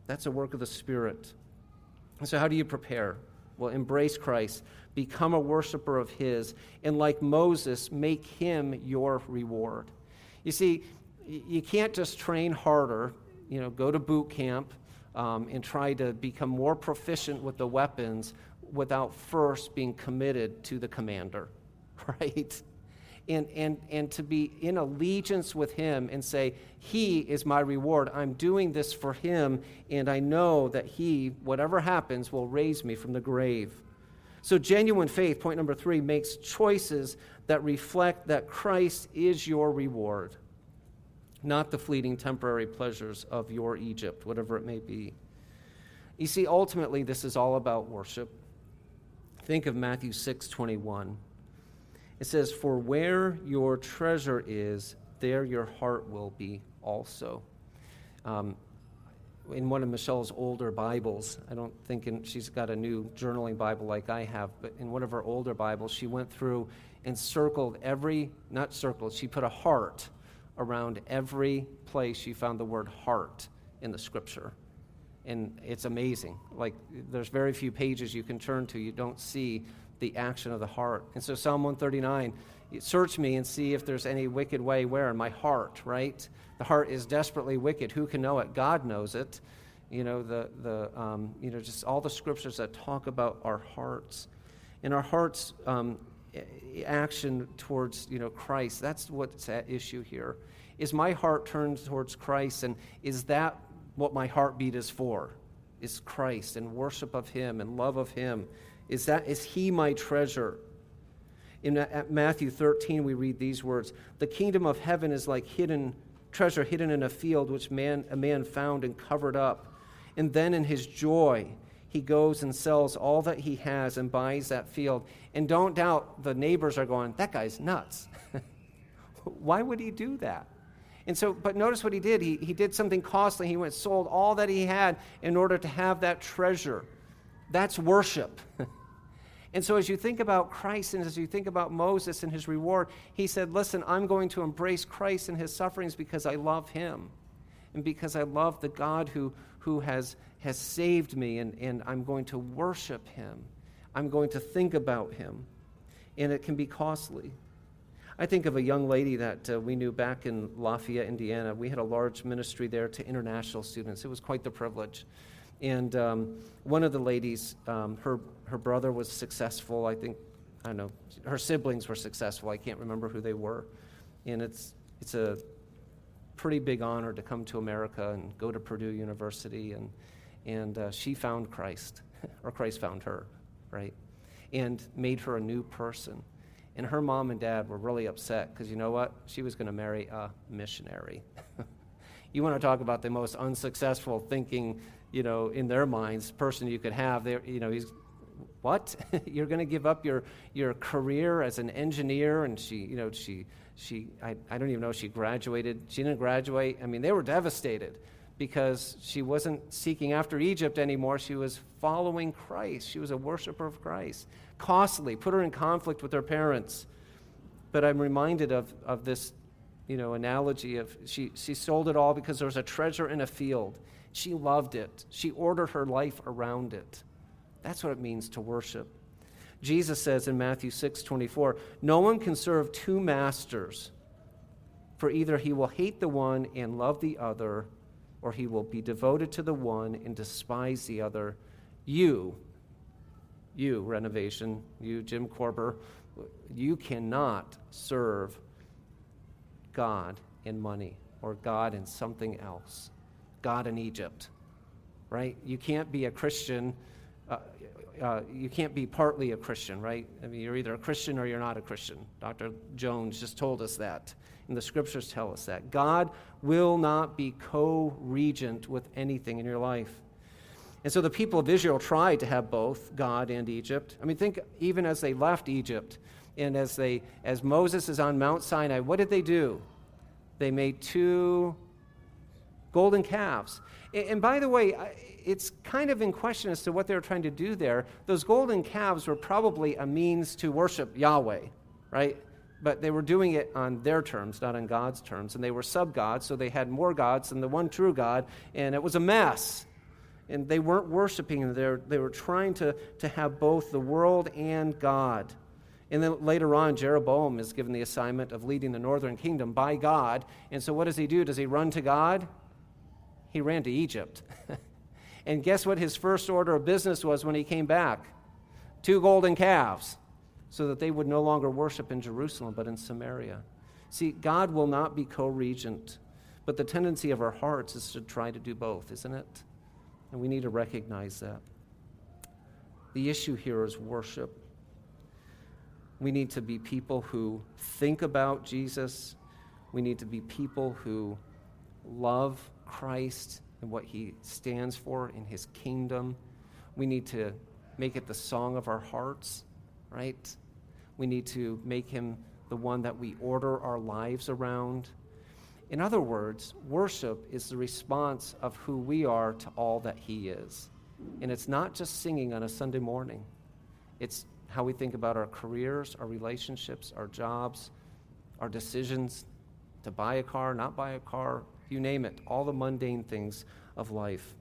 [SPEAKER 1] That's a work of the Spirit. So, how do you prepare? Well, embrace Christ become a worshiper of His, and like Moses, make Him your reward. You see, you can't just train harder, you know, go to boot camp um, and try to become more proficient with the weapons without first being committed to the commander, <laughs> right? And, and, and to be in allegiance with him and say, He is my reward. I'm doing this for him, and I know that he, whatever happens, will raise me from the grave. So, genuine faith, point number three, makes choices that reflect that Christ is your reward, not the fleeting temporary pleasures of your Egypt, whatever it may be. You see, ultimately, this is all about worship. Think of Matthew 6 21. It says, For where your treasure is, there your heart will be also. Um, in one of Michelle's older Bibles, I don't think in, she's got a new journaling Bible like I have, but in one of her older Bibles, she went through and circled every, not circled, she put a heart around every place she found the word heart in the scripture. And it's amazing. Like, there's very few pages you can turn to, you don't see the action of the heart. And so, Psalm 139 search me and see if there's any wicked way where in my heart, right? The heart is desperately wicked. Who can know it? God knows it. You know, the, the, um, you know, just all the scriptures that talk about our hearts. And our hearts' um, action towards, you know, Christ, that's what's at issue here. Is my heart turned towards Christ, and is that what my heartbeat is for is Christ and worship of Him and love of Him. Is that is He my treasure? In uh, Matthew 13, we read these words: "The kingdom of heaven is like hidden treasure hidden in a field, which man a man found and covered up, and then in his joy." He goes and sells all that he has and buys that field. And don't doubt the neighbors are going, that guy's nuts. <laughs> Why would he do that? And so, but notice what he did. He, he did something costly. He went, sold all that he had in order to have that treasure. That's worship. <laughs> and so, as you think about Christ and as you think about Moses and his reward, he said, Listen, I'm going to embrace Christ and his sufferings because I love him and because I love the God who, who has, has saved me, and, and I'm going to worship him. I'm going to think about him. And it can be costly. I think of a young lady that uh, we knew back in Lafayette, Indiana. We had a large ministry there to international students. It was quite the privilege. And um, one of the ladies, um, her, her brother was successful. I think, I don't know, her siblings were successful. I can't remember who they were. And it's, it's a pretty big honor to come to America and go to Purdue University. And, and uh, she found Christ, or Christ found her, right? And made her a new person. And her mom and dad were really upset because you know what? She was going to marry a missionary. <laughs> you want to talk about the most unsuccessful thinking, you know, in their minds person you could have. There, you know, he's what? <laughs> You're going to give up your your career as an engineer? And she, you know, she she I, I don't even know if she graduated. She didn't graduate. I mean, they were devastated because she wasn't seeking after Egypt anymore. She was following Christ. She was a worshiper of Christ costly, put her in conflict with her parents. But I'm reminded of, of this you know, analogy of she, she sold it all because there was a treasure in a field. She loved it. She ordered her life around it. That's what it means to worship. Jesus says in Matthew 6 24, No one can serve two masters, for either he will hate the one and love the other, or he will be devoted to the one and despise the other. You, you, Renovation, you, Jim Corber, you cannot serve God in money or God in something else, God in Egypt, right? You can't be a Christian. Uh, uh, you can't be partly a Christian, right? I mean, you're either a Christian or you're not a Christian. Dr. Jones just told us that, and the scriptures tell us that. God will not be co regent with anything in your life. And so the people of Israel tried to have both God and Egypt. I mean, think even as they left Egypt and as, they, as Moses is on Mount Sinai, what did they do? They made two golden calves. And by the way, it's kind of in question as to what they were trying to do there. Those golden calves were probably a means to worship Yahweh, right? But they were doing it on their terms, not on God's terms. And they were sub gods, so they had more gods than the one true God. And it was a mess and they weren't worshiping they they were trying to, to have both the world and God. And then later on, Jeroboam is given the assignment of leading the northern kingdom by God. And so, what does he do? Does he run to God? He ran to Egypt. <laughs> and guess what his first order of business was when he came back? Two golden calves, so that they would no longer worship in Jerusalem, but in Samaria. See, God will not be co regent, but the tendency of our hearts is to try to do both, isn't it? And we need to recognize that. The issue here is worship. We need to be people who think about Jesus. We need to be people who love Christ and what he stands for in his kingdom. We need to make it the song of our hearts, right? We need to make him the one that we order our lives around. In other words, worship is the response of who we are to all that He is. And it's not just singing on a Sunday morning, it's how we think about our careers, our relationships, our jobs, our decisions to buy a car, not buy a car, you name it, all the mundane things of life.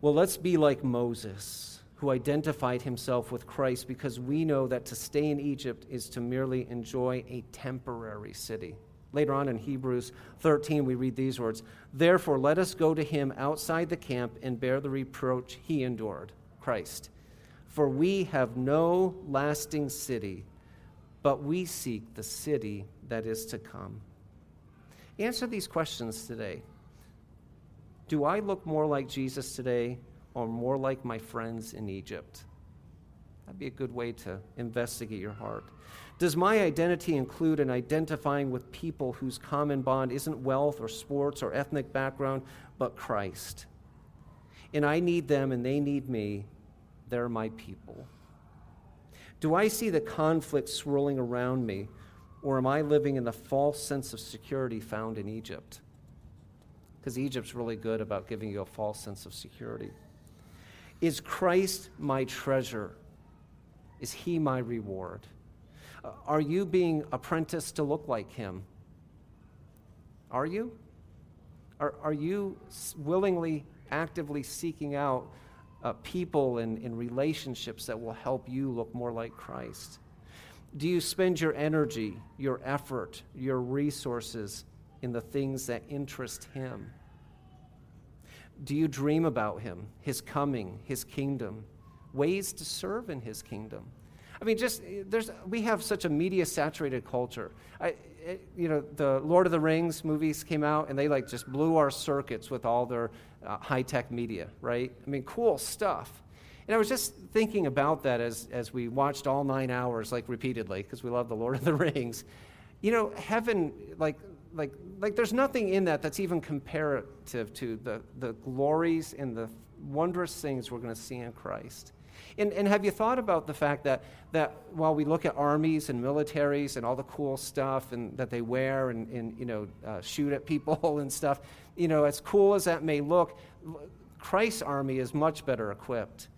[SPEAKER 1] Well, let's be like Moses, who identified himself with Christ because we know that to stay in Egypt is to merely enjoy a temporary city. Later on in Hebrews 13, we read these words Therefore, let us go to him outside the camp and bear the reproach he endured, Christ. For we have no lasting city, but we seek the city that is to come. Answer these questions today. Do I look more like Jesus today or more like my friends in Egypt? That'd be a good way to investigate your heart. Does my identity include an identifying with people whose common bond isn't wealth or sports or ethnic background, but Christ? And I need them and they need me. They're my people. Do I see the conflict swirling around me, or am I living in the false sense of security found in Egypt? Because Egypt's really good about giving you a false sense of security. Is Christ my treasure? Is he my reward? Uh, are you being apprenticed to look like him? Are you? Are, are you willingly, actively seeking out uh, people and, and relationships that will help you look more like Christ? Do you spend your energy, your effort, your resources in the things that interest Him? Do you dream about Him, His coming, His kingdom, ways to serve in His kingdom? I mean, just there's we have such a media saturated culture. I, you know, the Lord of the Rings movies came out and they like just blew our circuits with all their uh, high tech media, right? I mean, cool stuff. And I was just thinking about that as, as we watched all nine hours, like repeatedly, because we love the Lord of the <laughs> Rings. You know, heaven, like, like, like there's nothing in that that's even comparative to the, the glories and the wondrous things we're going to see in Christ. And, and have you thought about the fact that, that while we look at armies and militaries and all the cool stuff and that they wear and, and you know, uh, shoot at people <laughs> and stuff, you know, as cool as that may look, Christ's army is much better equipped.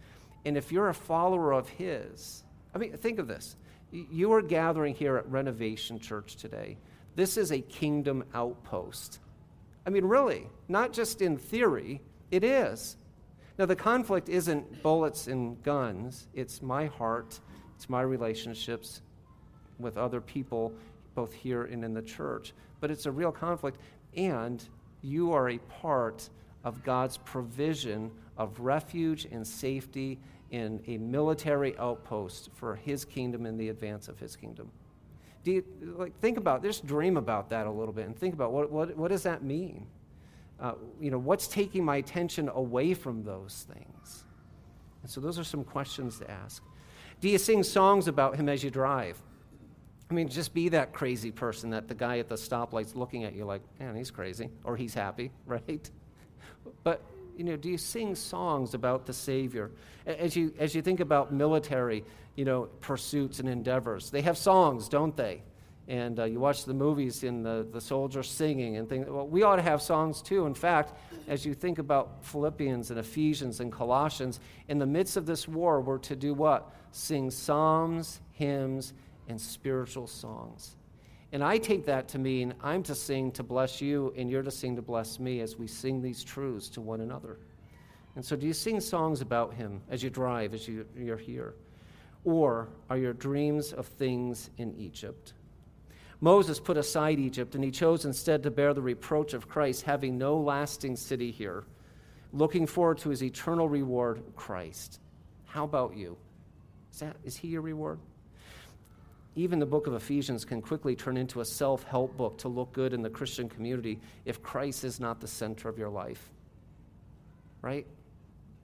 [SPEAKER 1] And if you're a follower of his, I mean, think of this. You are gathering here at Renovation Church today. This is a kingdom outpost. I mean, really, not just in theory, it is. Now, the conflict isn't bullets and guns, it's my heart, it's my relationships with other people, both here and in the church. But it's a real conflict, and you are a part of God's provision of refuge and safety in a military outpost for his kingdom and the advance of his kingdom. Do you like think about just dream about that a little bit and think about what, what, what does that mean? uh, you know, what's taking my attention away from those things? And so those are some questions to ask. Do you sing songs about him as you drive? I mean, just be that crazy person that the guy at the stoplight's looking at you like, man, he's crazy, or he's happy, <laughs> right? But, you know, do you sing songs about the Savior? As you, as you think about military, you know, pursuits and endeavors, they have songs, don't they? and uh, you watch the movies and the, the soldiers singing and things. Well, we ought to have songs too. In fact, as you think about Philippians and Ephesians and Colossians, in the midst of this war, we're to do what? Sing psalms, hymns, and spiritual songs. And I take that to mean I'm to sing to bless you, and you're to sing to bless me as we sing these truths to one another. And so, do you sing songs about him as you drive, as you, you're here? Or are your dreams of things in Egypt? Moses put aside Egypt, and he chose instead to bear the reproach of Christ, having no lasting city here, looking forward to his eternal reward, Christ. How about you? Is, that, is he your reward? Even the book of Ephesians can quickly turn into a self help book to look good in the Christian community if Christ is not the center of your life. Right?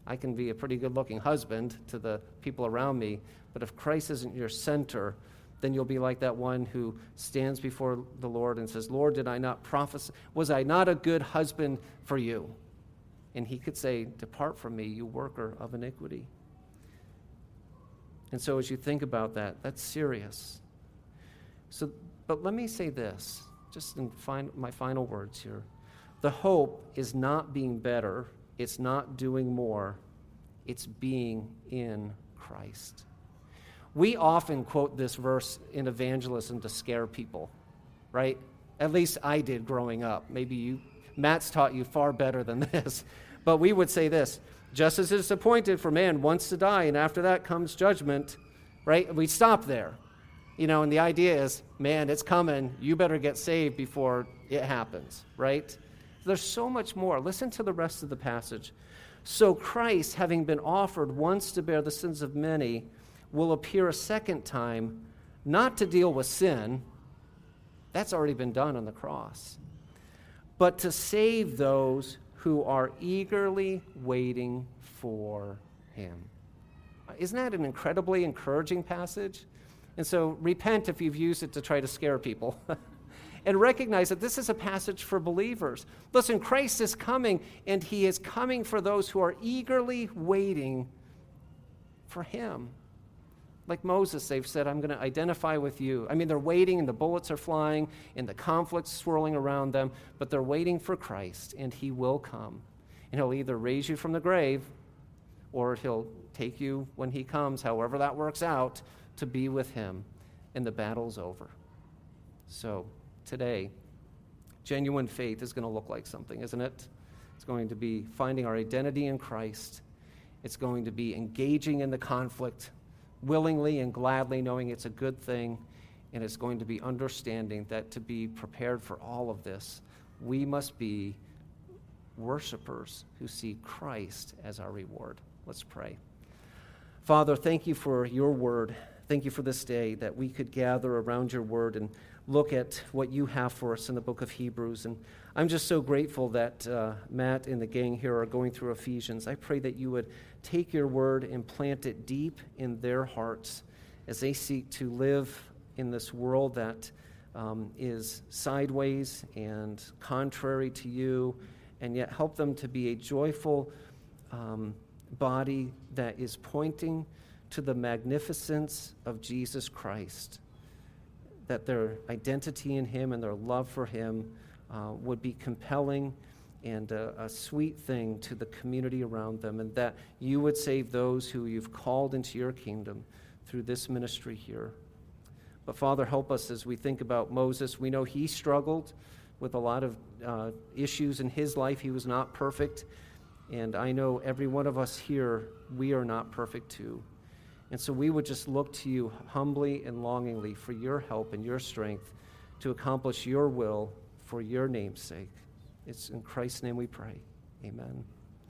[SPEAKER 1] I can be a pretty good looking husband to the people around me, but if Christ isn't your center, then you'll be like that one who stands before the Lord and says, Lord, did I not prophesy? Was I not a good husband for you? And he could say, Depart from me, you worker of iniquity. And so as you think about that, that's serious. So, but let me say this, just in fin- my final words here. The hope is not being better, it's not doing more, it's being in Christ. We often quote this verse in evangelism to scare people, right? At least I did growing up. Maybe you, Matt's taught you far better than <laughs> this. But we would say this just as it is appointed for man once to die, and after that comes judgment, right? We stop there. You know, and the idea is, man, it's coming. You better get saved before it happens, right? There's so much more. Listen to the rest of the passage. So Christ, having been offered once to bear the sins of many, will appear a second time, not to deal with sin, that's already been done on the cross, but to save those who are eagerly waiting for him. Isn't that an incredibly encouraging passage? And so repent if you've used it to try to scare people. <laughs> and recognize that this is a passage for believers. Listen, Christ is coming, and he is coming for those who are eagerly waiting for him. Like Moses, they've said, I'm going to identify with you. I mean, they're waiting, and the bullets are flying, and the conflict's swirling around them, but they're waiting for Christ, and he will come. And he'll either raise you from the grave, or he'll take you when he comes, however that works out, to be with him, and the battle's over. So, today, genuine faith is going to look like something, isn't it? It's going to be finding our identity in Christ. It's going to be engaging in the conflict willingly and gladly, knowing it's a good thing. And it's going to be understanding that to be prepared for all of this, we must be worshipers who see Christ as our reward. Let's pray. Father, thank you for your word. Thank you for this day that we could gather around your word and look at what you have for us in the book of Hebrews. And I'm just so grateful that uh, Matt and the gang here are going through Ephesians. I pray that you would take your word and plant it deep in their hearts as they seek to live in this world that um, is sideways and contrary to you, and yet help them to be a joyful um, body that is pointing to the magnificence of Jesus Christ, that their identity in Him and their love for Him uh, would be compelling and a, a, sweet thing to the community around them, and that you would save those who you've called into your kingdom through this ministry here. But Father, help us as we think about Moses. We know he struggled with a lot of uh, issues in his life. He was not perfect. And I know every one of us here, we are not perfect too. And so we would just look to you humbly and longingly for your help and your strength to accomplish your will for your name's sake. It's in Christ's name we pray. Amen.